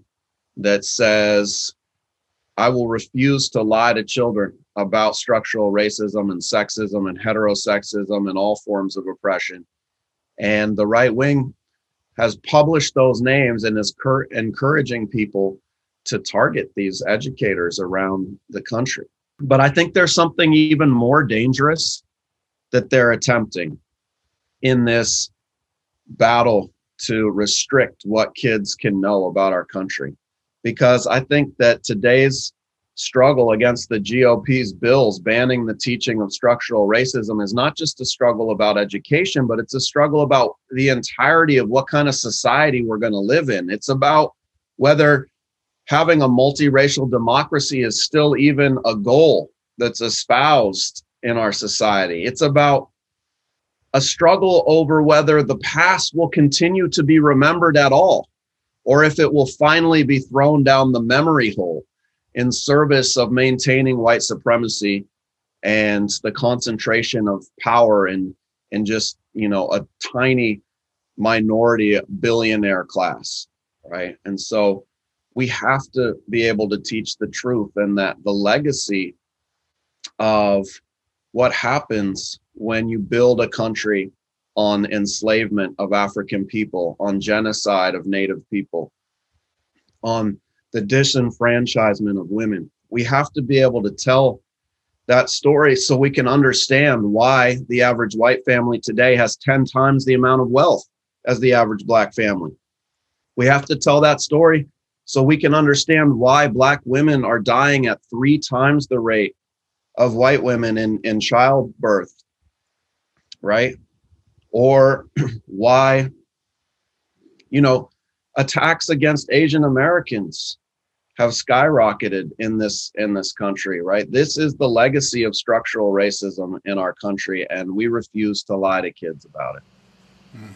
that says, I will refuse to lie to children about structural racism and sexism and heterosexism and all forms of oppression. And the right wing has published those names and is cur- encouraging people to target these educators around the country. But I think there's something even more dangerous that they're attempting in this battle to restrict what kids can know about our country. Because I think that today's struggle against the GOP's bills banning the teaching of structural racism is not just a struggle about education, but it's a struggle about the entirety of what kind of society we're going to live in. It's about whether having a multiracial democracy is still even a goal that's espoused in our society. It's about a struggle over whether the past will continue to be remembered at all or if it will finally be thrown down the memory hole in service of maintaining white supremacy and the concentration of power in in just you know a tiny minority billionaire class right? And so we have to be able to teach the truth and that the legacy of what happens when you build a country on enslavement of African people, on genocide of Native people, on the disenfranchisement of women. We have to be able to tell that story so we can understand why the average white family today has 10 times the amount of wealth as the average black family. We have to tell that story so we can understand why black women are dying at three times the rate of white women in, in childbirth, right? Or why, you know, attacks against Asian Americans have skyrocketed in this in this country right this is the legacy of structural racism in our country and we refuse to lie to kids about it mm.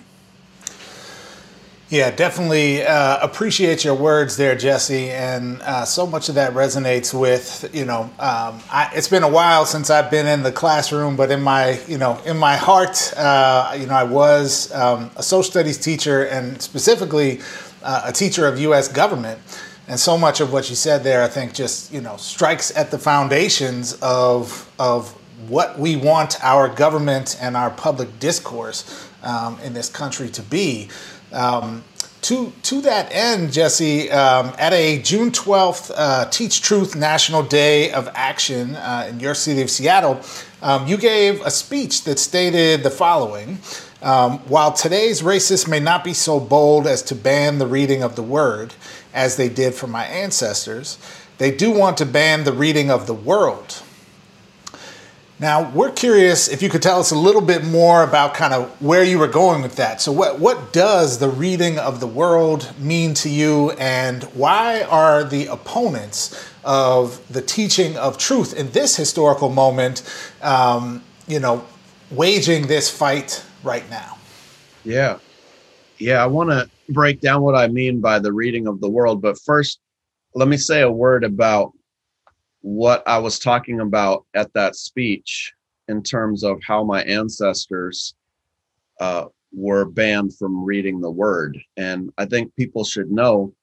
Yeah, definitely uh, appreciate your words there, Jesse, and uh, so much of that resonates with you know. Um, I, it's been a while since I've been in the classroom, but in my you know in my heart, uh, you know, I was um, a social studies teacher and specifically uh, a teacher of U.S. government, and so much of what you said there, I think, just you know strikes at the foundations of of what we want our government and our public discourse um, in this country to be. Um, to, to that end, Jesse, um, at a June 12th uh, Teach Truth National Day of Action uh, in your city of Seattle, um, you gave a speech that stated the following um, While today's racists may not be so bold as to ban the reading of the word, as they did for my ancestors, they do want to ban the reading of the world. Now, we're curious if you could tell us a little bit more about kind of where you were going with that. So, what, what does the reading of the world mean to you, and why are the opponents of the teaching of truth in this historical moment, um, you know, waging this fight right now? Yeah. Yeah, I want to break down what I mean by the reading of the world. But first, let me say a word about what I was talking about at that speech in terms of how my ancestors uh, were banned from reading the word. And I think people should know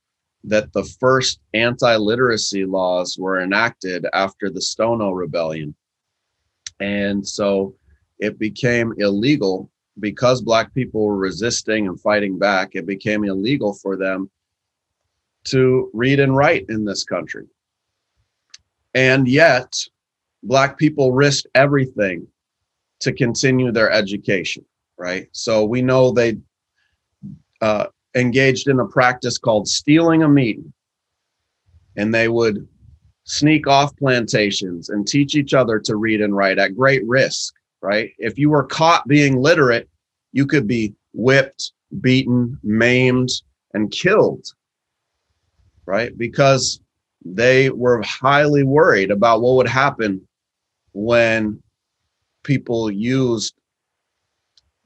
that the first anti literacy laws were enacted after the Stono Rebellion. And so it became illegal because Black people were resisting and fighting back, it became illegal for them to read and write in this country. And yet, Black people risked everything to continue their education, right? So we know they uh, engaged in a practice called stealing a meaning. And they would sneak off plantations and teach each other to read and write at great risk, right? If you were caught being literate, you could be whipped, beaten, maimed, and killed, right? Because they were highly worried about what would happen when people used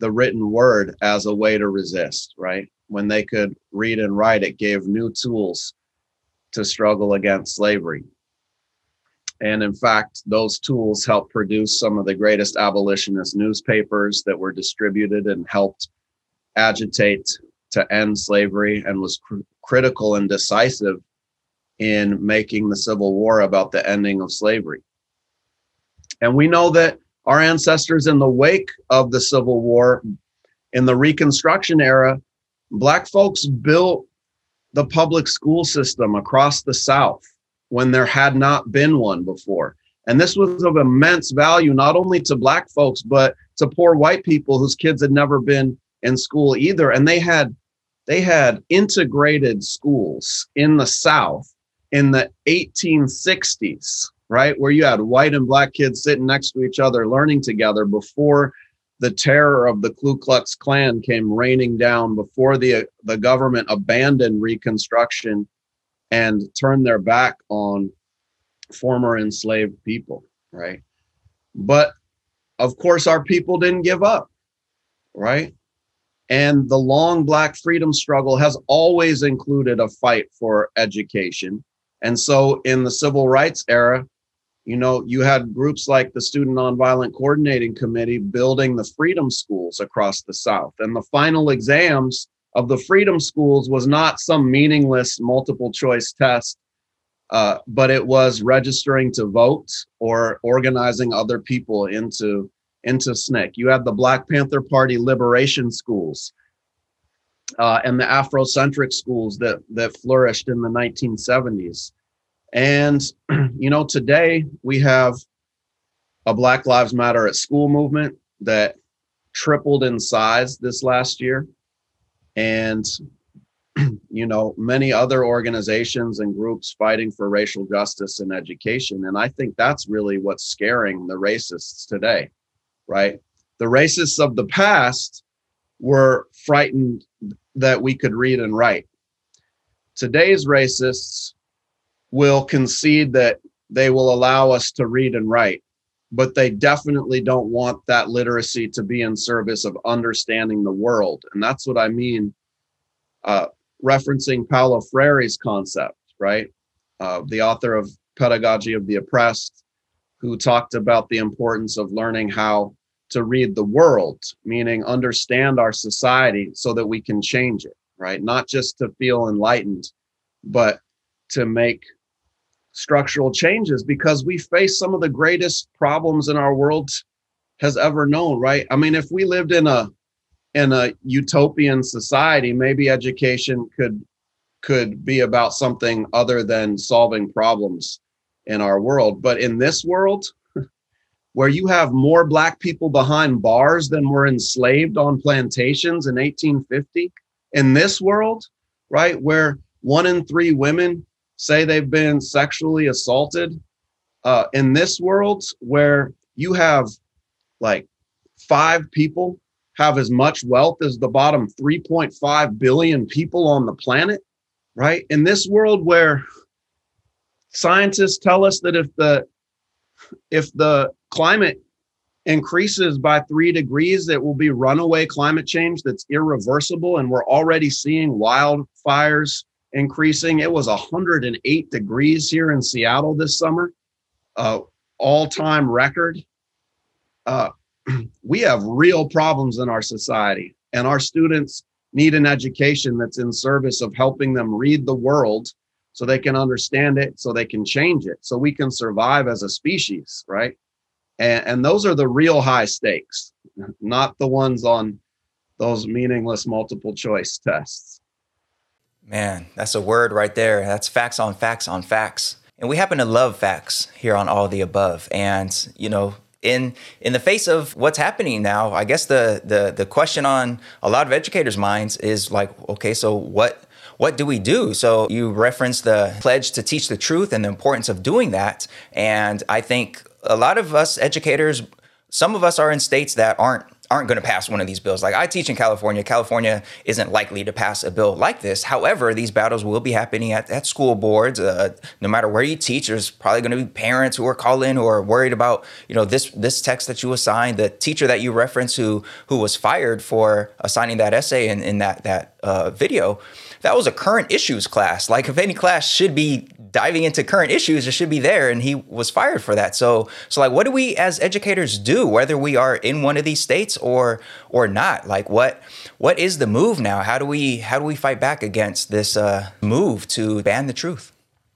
the written word as a way to resist, right? When they could read and write, it gave new tools to struggle against slavery. And in fact, those tools helped produce some of the greatest abolitionist newspapers that were distributed and helped agitate to end slavery and was cr- critical and decisive in making the Civil War about the ending of slavery. And we know that our ancestors in the wake of the Civil War, in the Reconstruction era, Black folks built the public school system across the South when there had not been one before. And this was of immense value, not only to Black folks, but to poor white people whose kids had never been in school either. And they had they had integrated schools in the South in the 1860s right? Where you had white and black kids sitting next to each other learning together before the terror of the Ku Klux Klan came raining down, before the the government abandoned Reconstruction and turn their back on former enslaved people, right? But of course, our people didn't give up, right? And the long Black freedom struggle has always included a fight for education. And so in the civil rights era, you know, you had groups like the Student Nonviolent Coordinating Committee building the freedom schools across the South. And the final exams of the freedom schools was not some meaningless multiple choice test, uh, but it was registering to vote or organizing other people into, into SNCC. You had the Black Panther Party liberation schools. Uh, and the Afrocentric schools that that flourished in the 1970s. And, you know, today we have a Black Lives Matter at School movement that tripled in size this last year. And, you know, many other organizations and groups fighting for racial justice and education. And I think that's really what's scaring the racists today, right? The racists of the past were frightened that we could read and write. Today's racists will concede that they will allow us to read and write, but they definitely don't want that literacy to be in service of understanding the world. And that's what I mean, uh, referencing Paulo Freire's concept, right? Uh, the author of Pedagogy of the Oppressed, who talked about the importance of learning how to read the world, meaning understand our society so that we can change it, right? Not just to feel enlightened, but to make structural changes because we face some of the greatest problems in our world has ever known right? I mean if we lived in a in a utopian society maybe education could could be about something other than solving problems in our world. But in this world where you have more black people behind bars than were enslaved on plantations in 1850 in this world right where one in 3 women say they've been sexually assaulted uh, in this world where you have like five people have as much wealth as the bottom 3.5 billion people on the planet right? In this world where scientists tell us that if the if the climate increases by three degrees it will be runaway climate change that's irreversible and we're already seeing wildfires increasing. It was 108 degrees here in Seattle this summer, uh, all time record. Uh, we have real problems in our society, and our students need an education that's in service of helping them read the world so they can understand it, so they can change it, so we can survive as a species, right? And, and those are the real high stakes, not the ones on those meaningless multiple choice tests. Man, that's a word right there. That's facts on facts on facts. And we happen to love facts here on all the above. And, you know, in in the face of what's happening now, I guess the the the question on a lot of educators' minds is like, okay, so what what do we do? So you reference the pledge to teach the truth and the importance of doing that. And I think a lot of us educators, some of us are in states that aren't aren't going to pass one of these bills. Like I teach in California. California isn't likely to pass a bill like this. However, these battles will be happening at, at school boards. Uh, no matter where you teach, there's probably going to be parents who are calling who are worried about, you know, this this text that you assigned, the teacher that you referenced who who was fired for assigning that essay in, in that that uh, video that was a current issues class. Like if any class should be diving into current issues, it should be there. And he was fired for that. So so like what do we as educators do, whether we are in one of these states or or not? Like what what is the move now? How do we how do we fight back against this uh, move to ban the truth?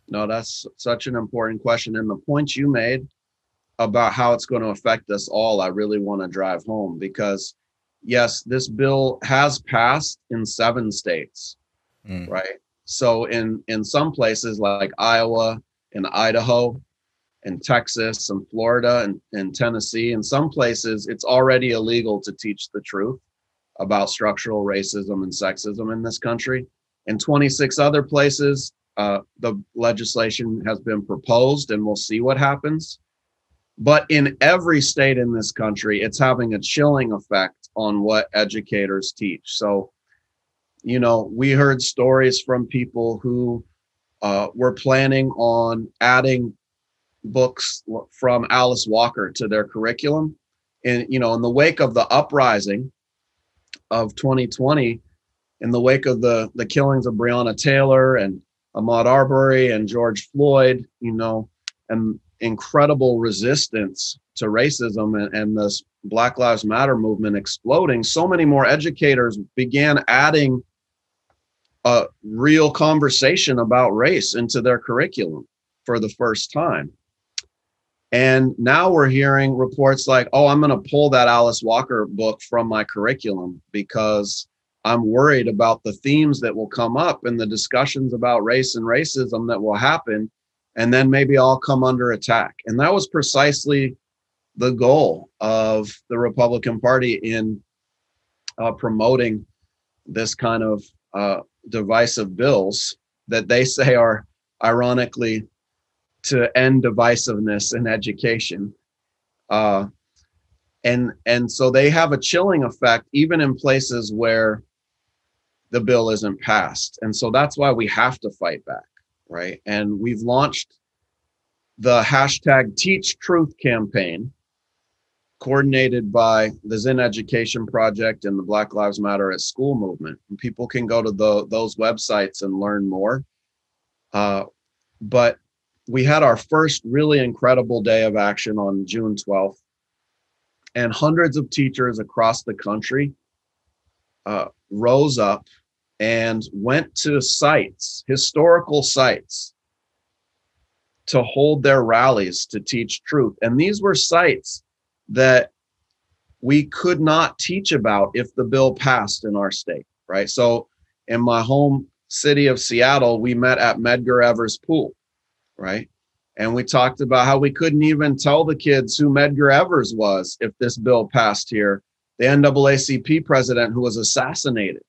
No, that's such an important question. And the points you made about how it's going to affect us all, I really want to drive home because yes, this bill has passed in seven states mm. right? So in in some places like Iowa and Idaho and Texas and Florida and, and Tennessee, in some places it's already illegal to teach the truth about structural racism and sexism in this country. In 26 other places, uh, the legislation has been proposed, and we'll see what happens. But in every state in this country, it's having a chilling effect on what educators teach. So you know, we heard stories from people who uh, were planning on adding books from Alice Walker to their curriculum. And, you know, in the wake of the uprising of 2020, in the wake of the, the killings of Breonna Taylor and Ahmaud Arbery and George Floyd, you know, and incredible resistance to racism and, and this Black Lives Matter movement exploding, so many more educators began adding a real conversation about race into their curriculum for the first time. And now we're hearing reports like, oh, I'm going to pull that Alice Walker book from my curriculum because I'm worried about the themes that will come up and the discussions about race and racism that will happen. And then maybe I'll come under attack. And that was precisely the goal of the Republican Party in uh, promoting this kind of uh, divisive bills that they say are ironically to end divisiveness in education. Uh, and and so they have a chilling effect even in places where the bill isn't passed. And so that's why we have to fight back, right? And we've launched the hashtag Teach Truth campaign coordinated by the Zinn Education Project and the Black Lives Matter at School movement. And people can go to the, those websites and learn more. Uh, but we had our first really incredible day of action on June 12th, and hundreds of teachers across the country uh, rose up and went to sites, historical sites, to hold their rallies to teach truth. And these were sites that we could not teach about if the bill passed in our state, right? So in my home city of Seattle, we met at Medgar Evers Pool, right? And we talked about how we couldn't even tell the kids who Medgar Evers was if this bill passed here, the NAACP president who was assassinated,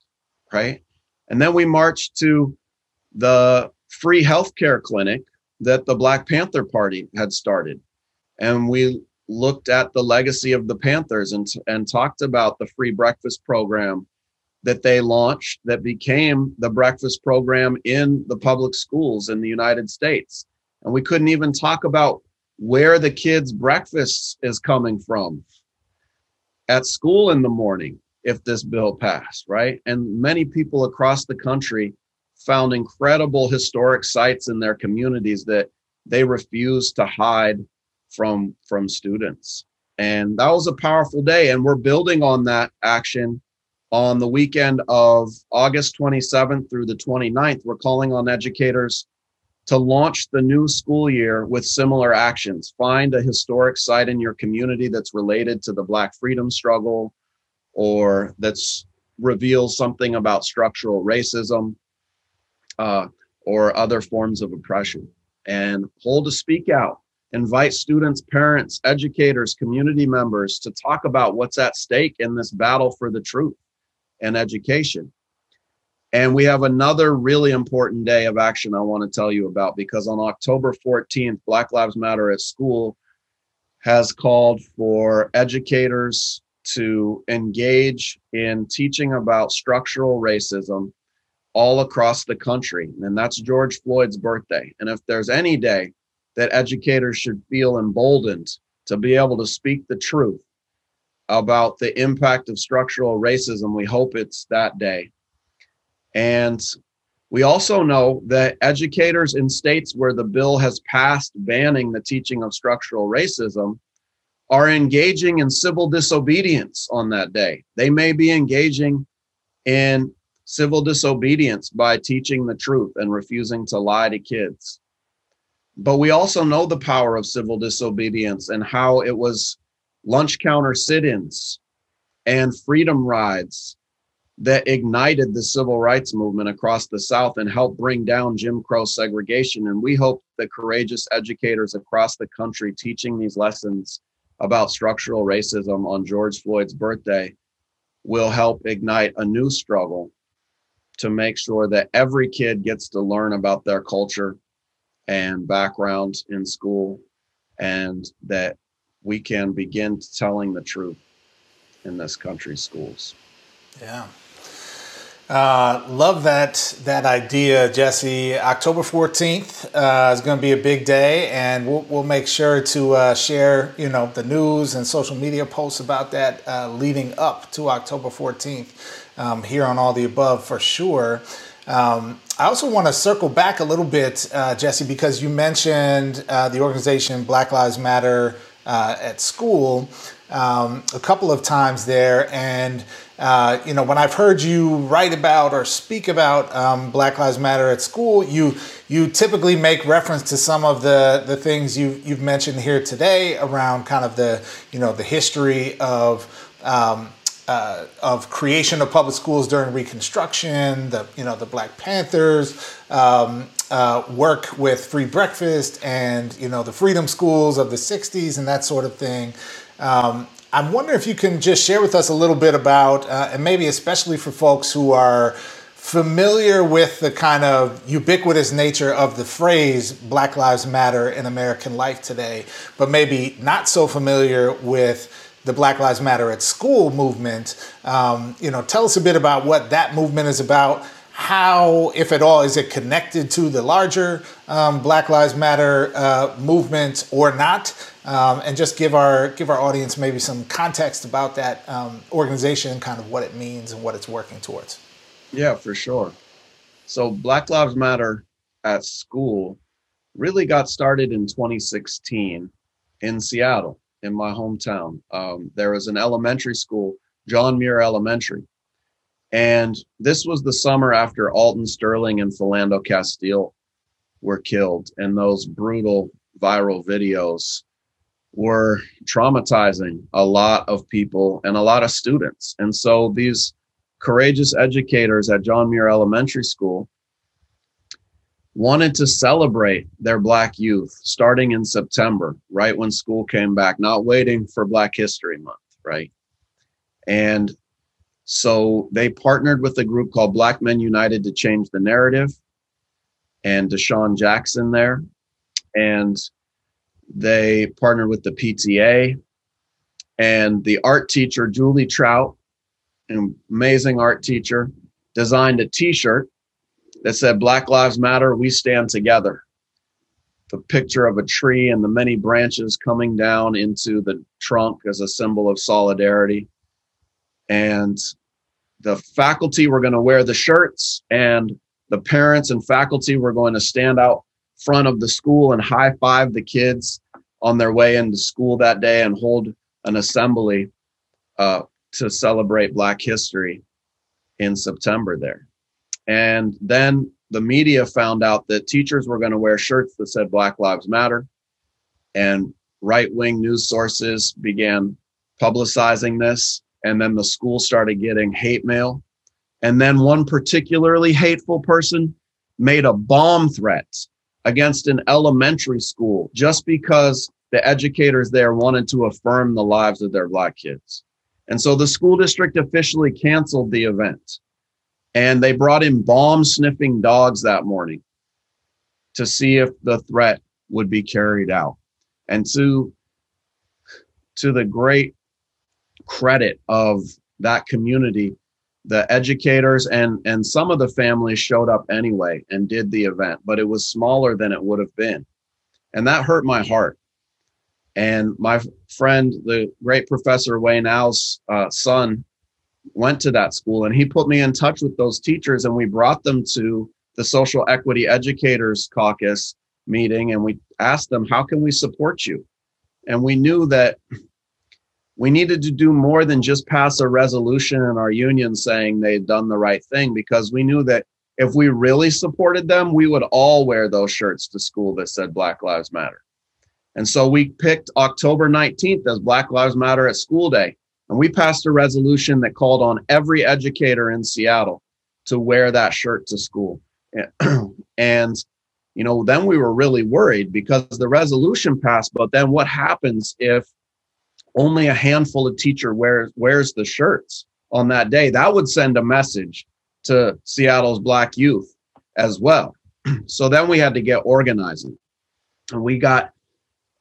right? And then we marched to the free healthcare clinic that the Black Panther Party had started. And we looked at the legacy of the Panthers and, and talked about the free breakfast program that they launched that became the breakfast program in the public schools in the United States. And we couldn't even talk about where the kids' breakfast is coming from at school in the morning if this bill passed, right? And many people across the country found incredible historic sites in their communities that they refused to hide from from students. And that was a powerful day and we're building on that action on the weekend of august 27th through the 29th we're calling on educators to launch the new school year with similar actions. Find a historic site in your community that's related to the black freedom struggle or that's reveals something about structural racism uh, or other forms of oppression. And hold a speak out invite students, parents, educators, community members to talk about what's at stake in this battle for the truth and education. And we have another really important day of action I want to tell you about because on October 14th, Black Lives Matter at School has called for educators to engage in teaching about structural racism all across the country. And that's George Floyd's birthday. And if there's any day that educators should feel emboldened to be able to speak the truth about the impact of structural racism, we hope it's that day. And we also know that educators in states where the bill has passed banning the teaching of structural racism are engaging in civil disobedience on that day. They may be engaging in civil disobedience by teaching the truth and refusing to lie to kids. But we also know the power of civil disobedience and how it was lunch counter sit ins and freedom rides that ignited the civil rights movement across the South and helped bring down Jim Crow segregation. And we hope that courageous educators across the country teaching these lessons about structural racism on George Floyd's birthday will help ignite a new struggle to make sure that every kid gets to learn about their culture and background in school and that we can begin telling the truth in this country's schools. Yeah. Uh, love that that idea, Jesse. October fourteenth uh, is going to be a big day, and we'll, we'll make sure to uh, share, you know, the news and social media posts about that uh, leading up to October fourteenth um, here on all the above for sure. Um, I also want to circle back a little bit, uh, Jesse, because you mentioned uh, the organization Black Lives Matter uh, at school um, a couple of times there. And, uh, you know, when I've heard you write about or speak about um, Black Lives Matter at school, you you typically make reference to some of the, the things you, you've mentioned here today around kind of the, you know, the history of um, uh, of creation of public schools during Reconstruction, the you know the Black Panthers um, uh, work with free breakfast, and you know the freedom schools of the '60s and that sort of thing. Um, I'm wondering if you can just share with us a little bit about, uh, and maybe especially for folks who are familiar with the kind of ubiquitous nature of the phrase Black Lives Matter in American life today, but maybe not so familiar with the Black Lives Matter at School movement. Um, you know, tell us a bit about what that movement is about. How, if at all, is it connected to the larger um, Black Lives Matter uh, movement or not? Um, and just give our give our audience maybe some context about that um, organization, kind of what it means and what it's working towards. Yeah, for sure. So, Black Lives Matter at School really got started in 2016 in Seattle in my hometown. Um, there was an elementary school, John Muir Elementary. And this was the summer after Alton Sterling and Philando Castile were killed. And those brutal viral videos were traumatizing a lot of people and a lot of students. And so these courageous educators at John Muir Elementary School wanted to celebrate their black youth starting in September, right when school came back, not waiting for Black History Month, right? And so they partnered with a group called Black Men United to change the narrative and DeSean Jackson there. And they partnered with the PTA and the art teacher, Julie Trout, an amazing art teacher, designed a t shirt that said Black Lives Matter, we stand together. The picture of a tree and the many branches coming down into the trunk as a symbol of solidarity. And the faculty were going to wear the shirts, and the parents and faculty were going to stand out front of the school and high five the kids on their way into school that day and hold an assembly uh, to celebrate Black history in September there. And then the media found out that teachers were going to wear shirts that said Black Lives Matter. And right wing news sources began publicizing this. And then the school started getting hate mail. And then one particularly hateful person made a bomb threat against an elementary school just because the educators there wanted to affirm the lives of their Black kids. And so the school district officially canceled the event. And they brought in bomb sniffing dogs that morning to see if the threat would be carried out. And to, to the great credit of that community the educators and and some of the families showed up anyway and did the event but it was smaller than it would have been and that hurt my heart and my friend the great professor Wayne Au's uh, son went to that school and he put me in touch with those teachers and we brought them to the social equity educators caucus meeting and we asked them how can we support you and we knew that we needed to do more than just pass a resolution in our union saying they'd done the right thing because we knew that if we really supported them, we would all wear those shirts to school that said Black Lives Matter. And so we picked October 19th as Black Lives Matter at School Day. And we passed a resolution that called on every educator in Seattle to wear that shirt to school. and, you know, then we were really worried because the resolution passed. But then what happens if only a handful of teacher wears wears the shirts on that day that would send a message to seattle's black youth as well so then we had to get organizing and we got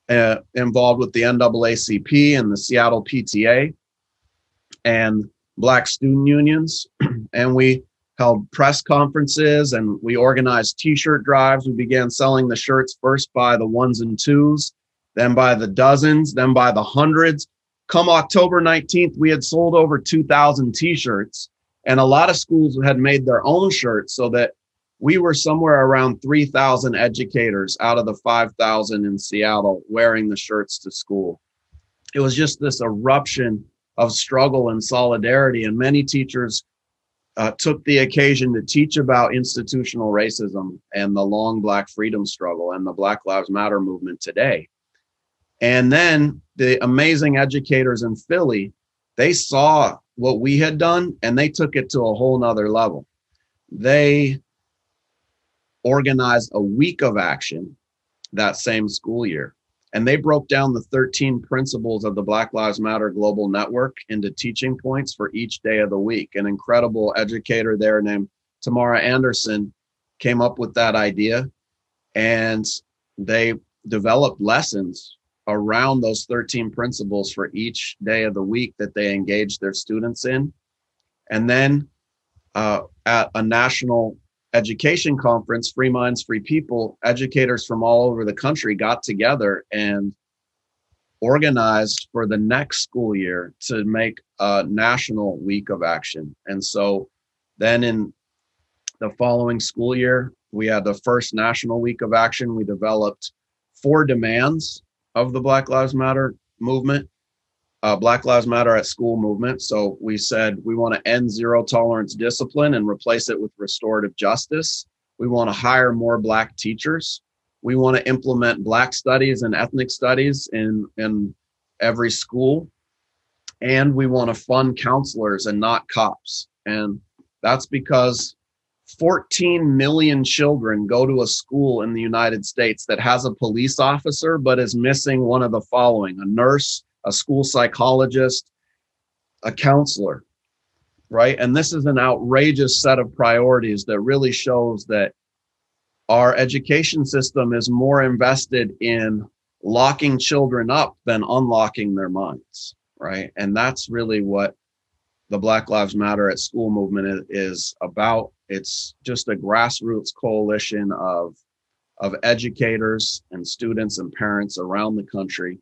uh, involved with the naacp and the seattle pta and black student unions and we held press conferences and we organized t-shirt drives we began selling the shirts first by the ones and twos then by the dozens, then by the hundreds. Come October 19th, we had sold over 2,000 t shirts, and a lot of schools had made their own shirts so that we were somewhere around 3,000 educators out of the 5,000 in Seattle wearing the shirts to school. It was just this eruption of struggle and solidarity, and many teachers uh, took the occasion to teach about institutional racism and the long Black freedom struggle and the Black Lives Matter movement today. And then the amazing educators in Philly, they saw what we had done and they took it to a whole nother level. They organized a week of action that same school year. And they broke down the 13 principles of the Black Lives Matter Global Network into teaching points for each day of the week. An incredible educator there named Tamara Anderson came up with that idea and they developed lessons around those 13 principles for each day of the week that they engage their students in. And then uh, at a national education conference, Free Minds, Free People, educators from all over the country got together and organized for the next school year to make a national week of action. And so then in the following school year, we had the first national week of action. We developed four demands of the Black Lives Matter movement, uh, Black Lives Matter at School movement. So we said we want to end zero tolerance discipline and replace it with restorative justice. We want to hire more Black teachers. We want to implement Black studies and ethnic studies in, in every school. And we want to fund counselors and not cops. And that's because 14 million children go to a school in the United States that has a police officer but is missing one of the following a nurse, a school psychologist, a counselor, right? And this is an outrageous set of priorities that really shows that our education system is more invested in locking children up than unlocking their minds, right? And that's really what the Black Lives Matter at School movement is about. It's just a grassroots coalition of of educators and students and parents around the country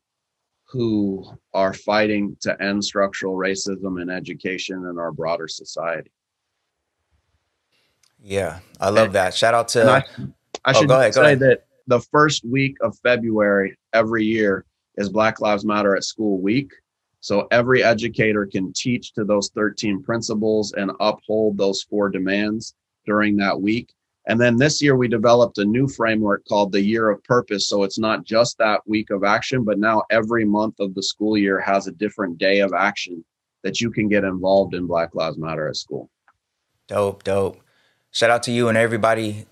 who are fighting to end structural racism in education in our broader society. Yeah, I love and, that. Shout out to. I, I, oh, should ahead, say that the first week of February every year is Black Lives Matter at School Week. So every educator can teach to those 13 principles and uphold those four demands during that week. And then this year we developed a new framework called the Year of Purpose. So it's not just that week of action, but now every month of the school year has a different day of action that you can get involved in Black Lives Matter at school. Dope, dope. Shout out to you and everybody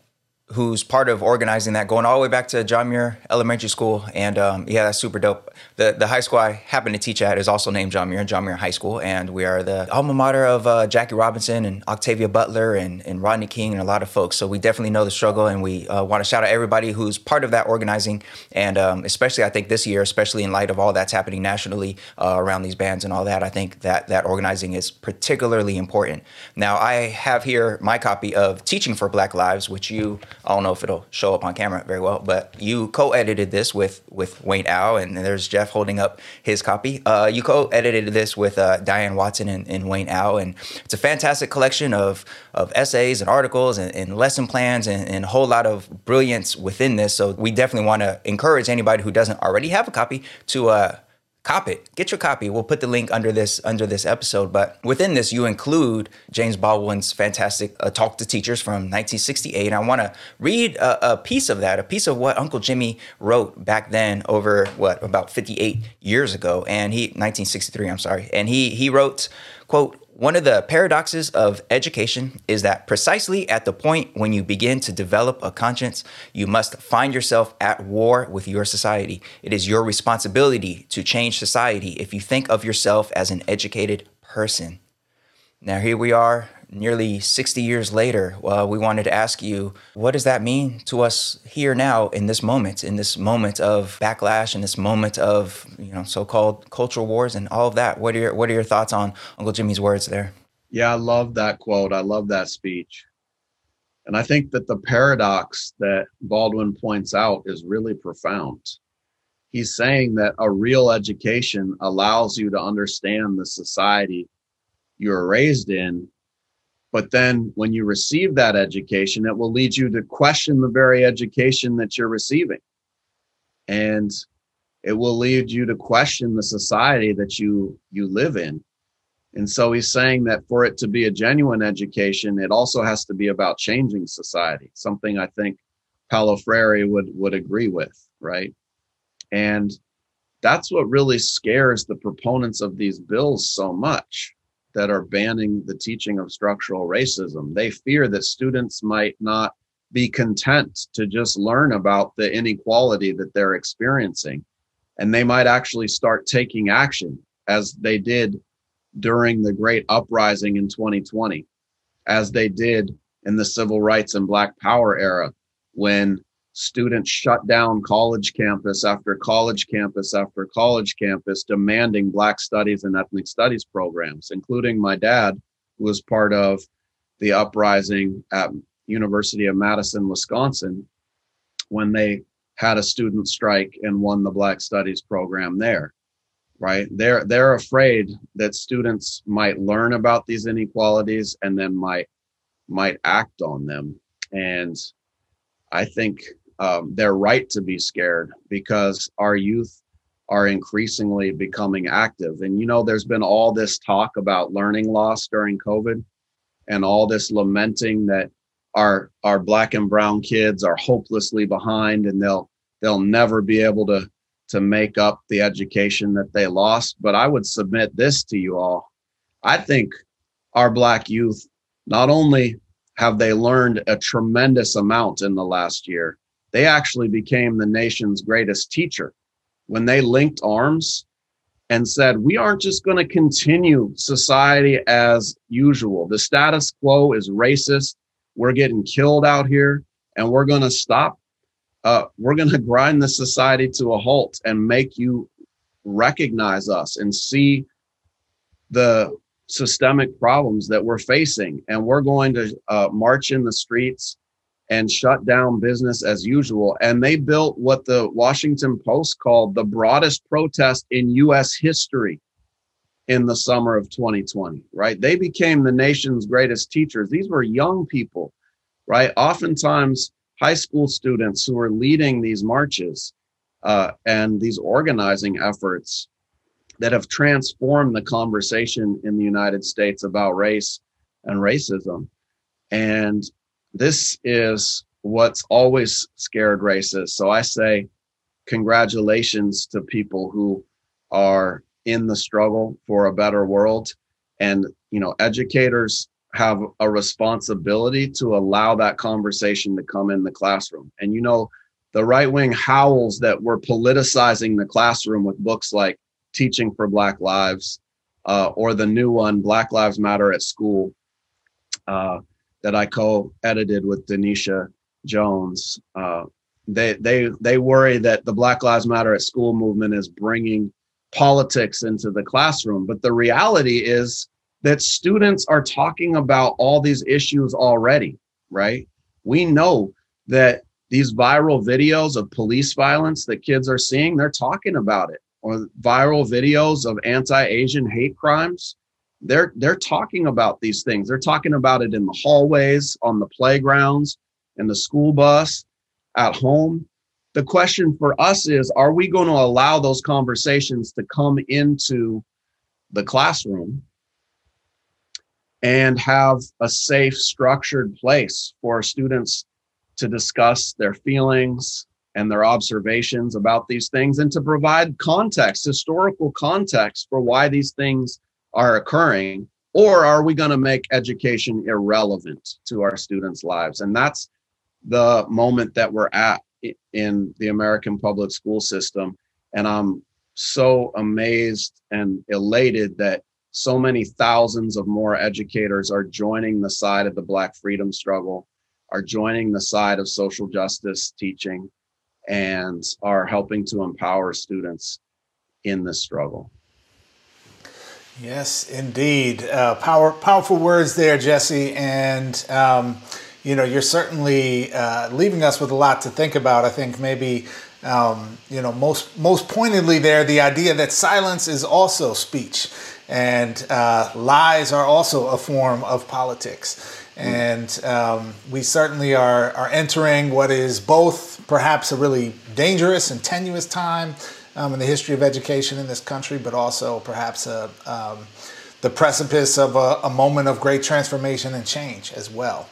who's part of organizing that, going all the way back to John Muir Elementary School. And um, yeah, that's super dope. The the high school I happen to teach at is also named John Muir, John Muir High School. And we are the alma mater of uh, Jackie Robinson and Octavia Butler and, and Rodney King and a lot of folks. So we definitely know the struggle. And we uh, want to shout out everybody who's part of that organizing. And um, especially, I think this year, especially in light of all that's happening nationally uh, around these bans and all that, I think that that organizing is particularly important. Now, I have here my copy of Teaching for Black Lives, which you I don't know if it'll show up on camera very well, but you co-edited this with with Wayne Au, and there's Jeff holding up his copy. Uh, you co-edited this with uh, Dyan Watson and, and, Wayne Au, and it's a fantastic collection of of essays and articles and, and lesson plans and, and, a whole lot of brilliance within this. So we definitely want to encourage anybody who doesn't already have a copy to uh, cop it. Get your copy. We'll put the link under this under this episode. But within this you include james baldwin's fantastic uh, talk to teachers from 1968 i want to read a, a, piece of that a piece of what uncle jimmy wrote back then over what about 58 years ago. And he 1963 i'm sorry. And he he wrote quote one of the paradoxes of education is that precisely at the point when you begin to develop a conscience, you must find yourself at war with your society. It is your responsibility to change society if you think of yourself as an educated person. Now, here we are nearly 60 years later, well, we wanted to ask you, what does that mean to us here now in this moment, in this moment of backlash, in this moment of, you know, so-called cultural wars and all of that? What are your, what are your thoughts on Uncle Jimmy's words there? Yeah, I love that quote. I love that speech. And I think that the paradox that Baldwin points out is really profound. He's saying that a real education allows you to understand the society you're raised in but then when you receive that education, it will lead you to question the very education that you're receiving. And it will lead you to question the society that you you live in. And so he's saying that for it to be a genuine education, it also has to be about changing society, something I think Paulo Freire would would agree with, right? And that's what really scares the proponents of these bills so much that are banning the teaching of structural racism. They fear that students might not be content to just learn about the inequality that they're experiencing. And they might actually start taking action as they did during the great uprising in 2020, as they did in the civil rights and black power era when students shut down college campus after college campus after college campus demanding black studies and ethnic studies programs including my dad who was part of the uprising at university of madison wisconsin when they had a student strike and won the black studies program there right? They're they're afraid that students might learn about these inequalities and then might might act on them. And i think um, they're right to be scared because our youth are increasingly becoming active. And you know, there's been all this talk about learning loss during COVID and all this lamenting that our our black and brown kids are hopelessly behind and they'll they'll never be able to to make up the education that they lost. But I would submit this to you all. I think our black youth not only have they learned a tremendous amount in the last year, they actually became the nation's greatest teacher when they linked arms and said, We aren't just going to continue society as usual. The status quo is racist. We're getting killed out here, and we're going to stop. Uh, we're going to grind the society to a halt and make you recognize us and see the systemic problems that we're facing. And we're going to uh, march in the streets and shut down business as usual. And they built what the Washington Post called the broadest protest in US history in the summer of 2020, right? They became the nation's greatest teachers. These were young people, right? Oftentimes, high school students who are leading these marches uh, and these organizing efforts that have transformed the conversation in the United States about race and racism. And this is what's always scared racists. So I say congratulations to people who are in the struggle for a better world. And, you know, educators have a responsibility to allow that conversation to come in the classroom. And you know, the right wing howls that we're politicizing the classroom with books like Teaching for Black Lives uh, or the new one, Black Lives Matter at School, uh, that I co-edited with Denisha Jones. Uh, they they they worry that the Black Lives Matter at School movement is bringing politics into the classroom, but the reality is that students are talking about all these issues already, right? We know that these viral videos of police violence that kids are seeing, they're talking about it. Or viral videos of anti-Asian hate crimes, they're they're talking about these things. They're talking about it in the hallways, on the playgrounds, in the school bus, at home. The question for us is are we going to allow those conversations to come into the classroom and have a safe, structured place for students to discuss their feelings and their observations about these things and to provide context, historical context for why these things are occurring? Or are we going to make education irrelevant to our students' lives? And that's the moment that we're at in the American public school system. And I'm so amazed and elated that so many thousands of more educators are joining the side of the Black freedom struggle, are joining the side of social justice teaching, and are helping to empower students in this struggle. Yes, indeed. Uh, power, powerful words there, Jesse. And, um, you know, you're certainly uh, leaving us with a lot to think about. I think maybe, um, you know, most, most pointedly there, the idea that silence is also speech and uh, lies are also a form of politics. And um, we certainly are, are entering what is both perhaps a really dangerous and tenuous time um, in the history of education in this country, but also perhaps a, um, the precipice of a, a, moment of great transformation and change as well.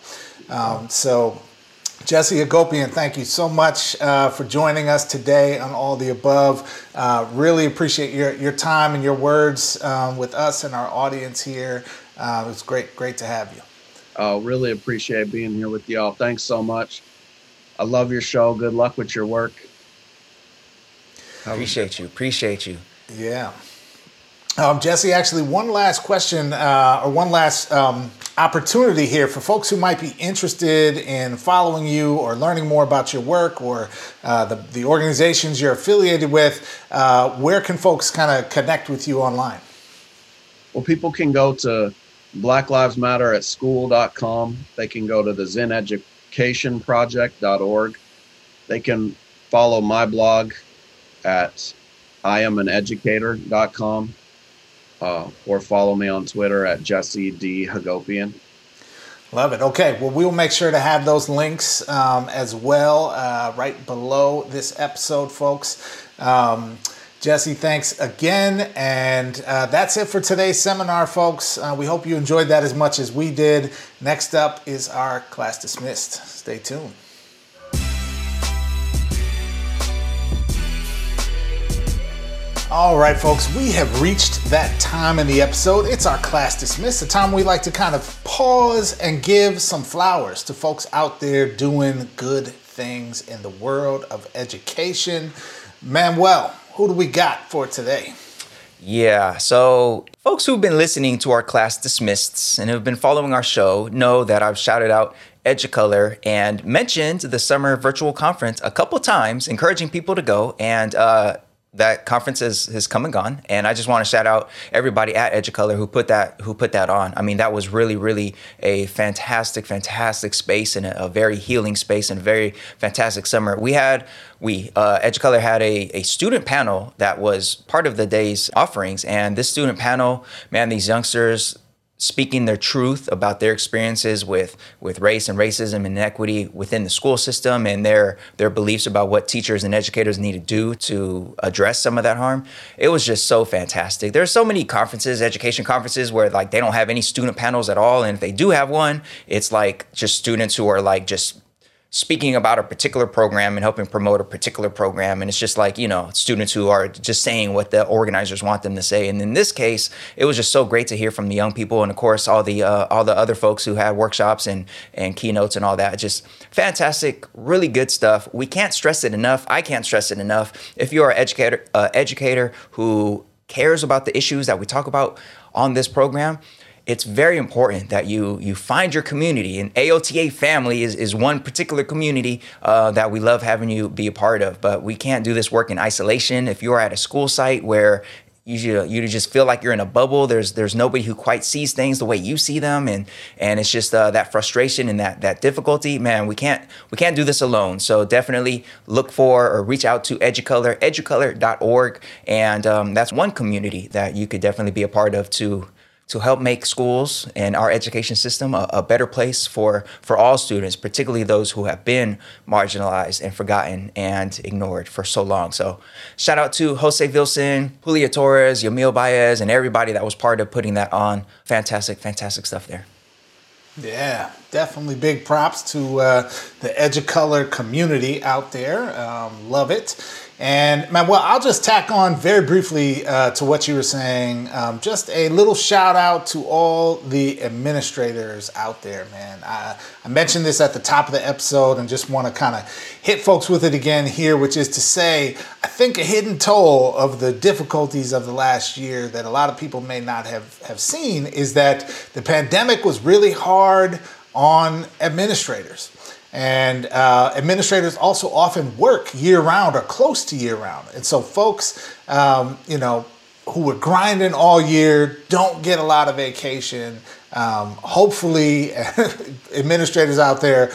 Um, so, Jesse Hagopian, thank you so much uh, for joining us today on All the Above. Uh, really appreciate your, your time and your words um, with us and our audience here. Uh, it was great, great to have you. Oh, really appreciate being here with y'all. Thanks so much. I love your show. Good luck with your work. Appreciate you. Appreciate you. Yeah. Um, Jesse, actually, one last question uh, or one last um, opportunity here for folks who might be interested in following you or learning more about your work or uh, the, the organizations you're affiliated with. Uh, where can folks kind of connect with you online? Well, people can go to Black Lives Matter at school.com. They can go to the Zinn Education Project.org. They can follow my blog at iamAneducator.com uh, or follow me on Twitter at Jesse D. Hagopian. Love it. Okay. Well, we'll make sure to have those links um, as well uh, right below this episode, folks. Um, Jesse, thanks again. And uh, that's it for today's seminar, folks. Uh, we hope you enjoyed that as much as we did. Next up is our class dismissed. Stay tuned. All right, folks, we have reached that time in the episode. It's our class dismissed, a time we like to kind of pause and give some flowers to folks out there doing good things in the world of education. Manuel, who do we got for today? Yeah, so folks who've been listening to our class dismissed and have been following our show know that I've shouted out Educolor and mentioned the summer virtual conference a couple times, encouraging people to go. And uh, that conference has, has come and gone. And i just want to shout out everybody at educolor who put that who put that on. I mean that was really really a fantastic fantastic space and a, a very healing space and very fantastic summer. We had we uh, educolor had a, a student panel that was part of the day's offerings. And this student panel man these youngsters speaking their truth about their experiences with with race and racism and inequity within the school system and their their beliefs about what teachers and educators need to do to address some of that harm. It was just so fantastic. There are so many conferences education conferences where like they don't have any student panels at all. And if they do have one it's like just students who are like just speaking about a particular program and helping promote a particular program. And it's just like you know students who are just saying what the organizers want them to say. And in this case it was just so great to hear from the young people and of course all the uh, all the other folks who had workshops and and keynotes and all that. Just fantastic really good stuff. We can't stress it enough. I can't stress it enough. If you're an educator uh, educator who cares about the issues that we talk about on this program it's very important that you you find your community. And AOTA family is, is one particular community uh, that we love having you be a part of. But we can't do this work in isolation. If you're at a school site where you you just feel like you're in a bubble. There's there's nobody who quite sees things the way you see them, and and it's just uh, that frustration and that that difficulty. Man, we can't we can't do this alone. So definitely look for or reach out to Educolor, educolor.org, and um, that's one community that you could definitely be a part of to to help make schools and our education system a, a, better place for, for all students, particularly those who have been marginalized and forgotten and ignored for so long. So, shout out to Jose Vilson, Julia Torres, Yamil Baez, and everybody that was part of putting that on. Fantastic, fantastic stuff there. Yeah, definitely big props to uh, the Educolor community out there. Um, love it. And man, well, I'll just tack on very briefly uh, to what you were saying. Um, just a little shout out to all the administrators out there, man. I, I mentioned this at the top of the episode and just want to kind of hit folks with it again here, which is to say, think a hidden toll of the difficulties of the last year that a lot of people may not have, have seen is that the pandemic was really hard on administrators. And uh, administrators also often work year round or close to year round. And so, folks, um, you know, who were grinding all year don't get a lot of vacation. Um, hopefully, administrators out there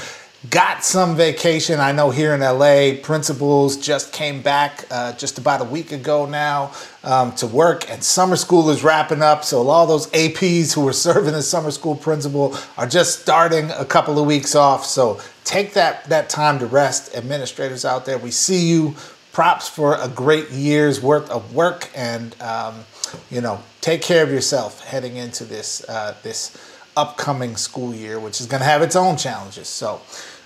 got some vacation. I know here in LA, principals just came back uh, just about a week ago now um, to work, and summer school is wrapping up. So all those APs who were serving as summer school principal are just starting a couple of weeks off. So take that that time to rest. Administrators out there, we see you. Props for a great year's worth of work, and um, you know, take care of yourself heading into this uh, this upcoming school year, which is going to have its own challenges. So,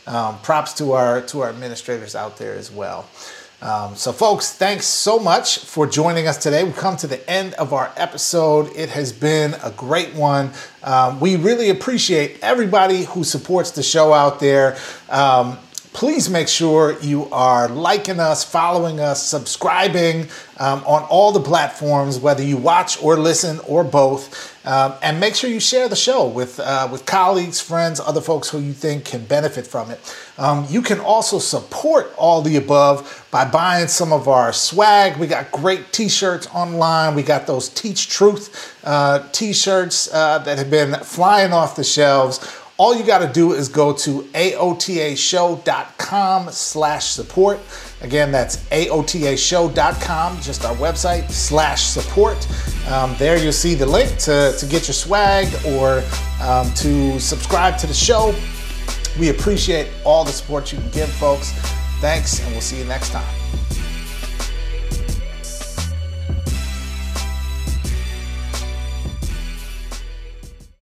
um, props to our to our administrators out there as well. Um, so, folks, thanks so much for joining us today. We've come to the end of our episode. It has been a great one. Um, we really appreciate everybody who supports the show out there. Um, please make sure you are liking us, following us, subscribing um, on all the platforms, whether you watch or listen or both. Um, and make sure you share the show with, uh, with colleagues, friends, other folks who you think can benefit from it. Um, you can also support all the above by buying some of our swag. We got great t shirts online. We got those Teach Truth uh, t shirts uh, that have been flying off the shelves all you got to do is go to aotashow.com slash support. Again, that's aotashow.com, just our website, slash support. Um, there you'll see the link to, to get your swag or um, to subscribe to the show. We appreciate all the support you can give, folks. Thanks, and we'll see you next time.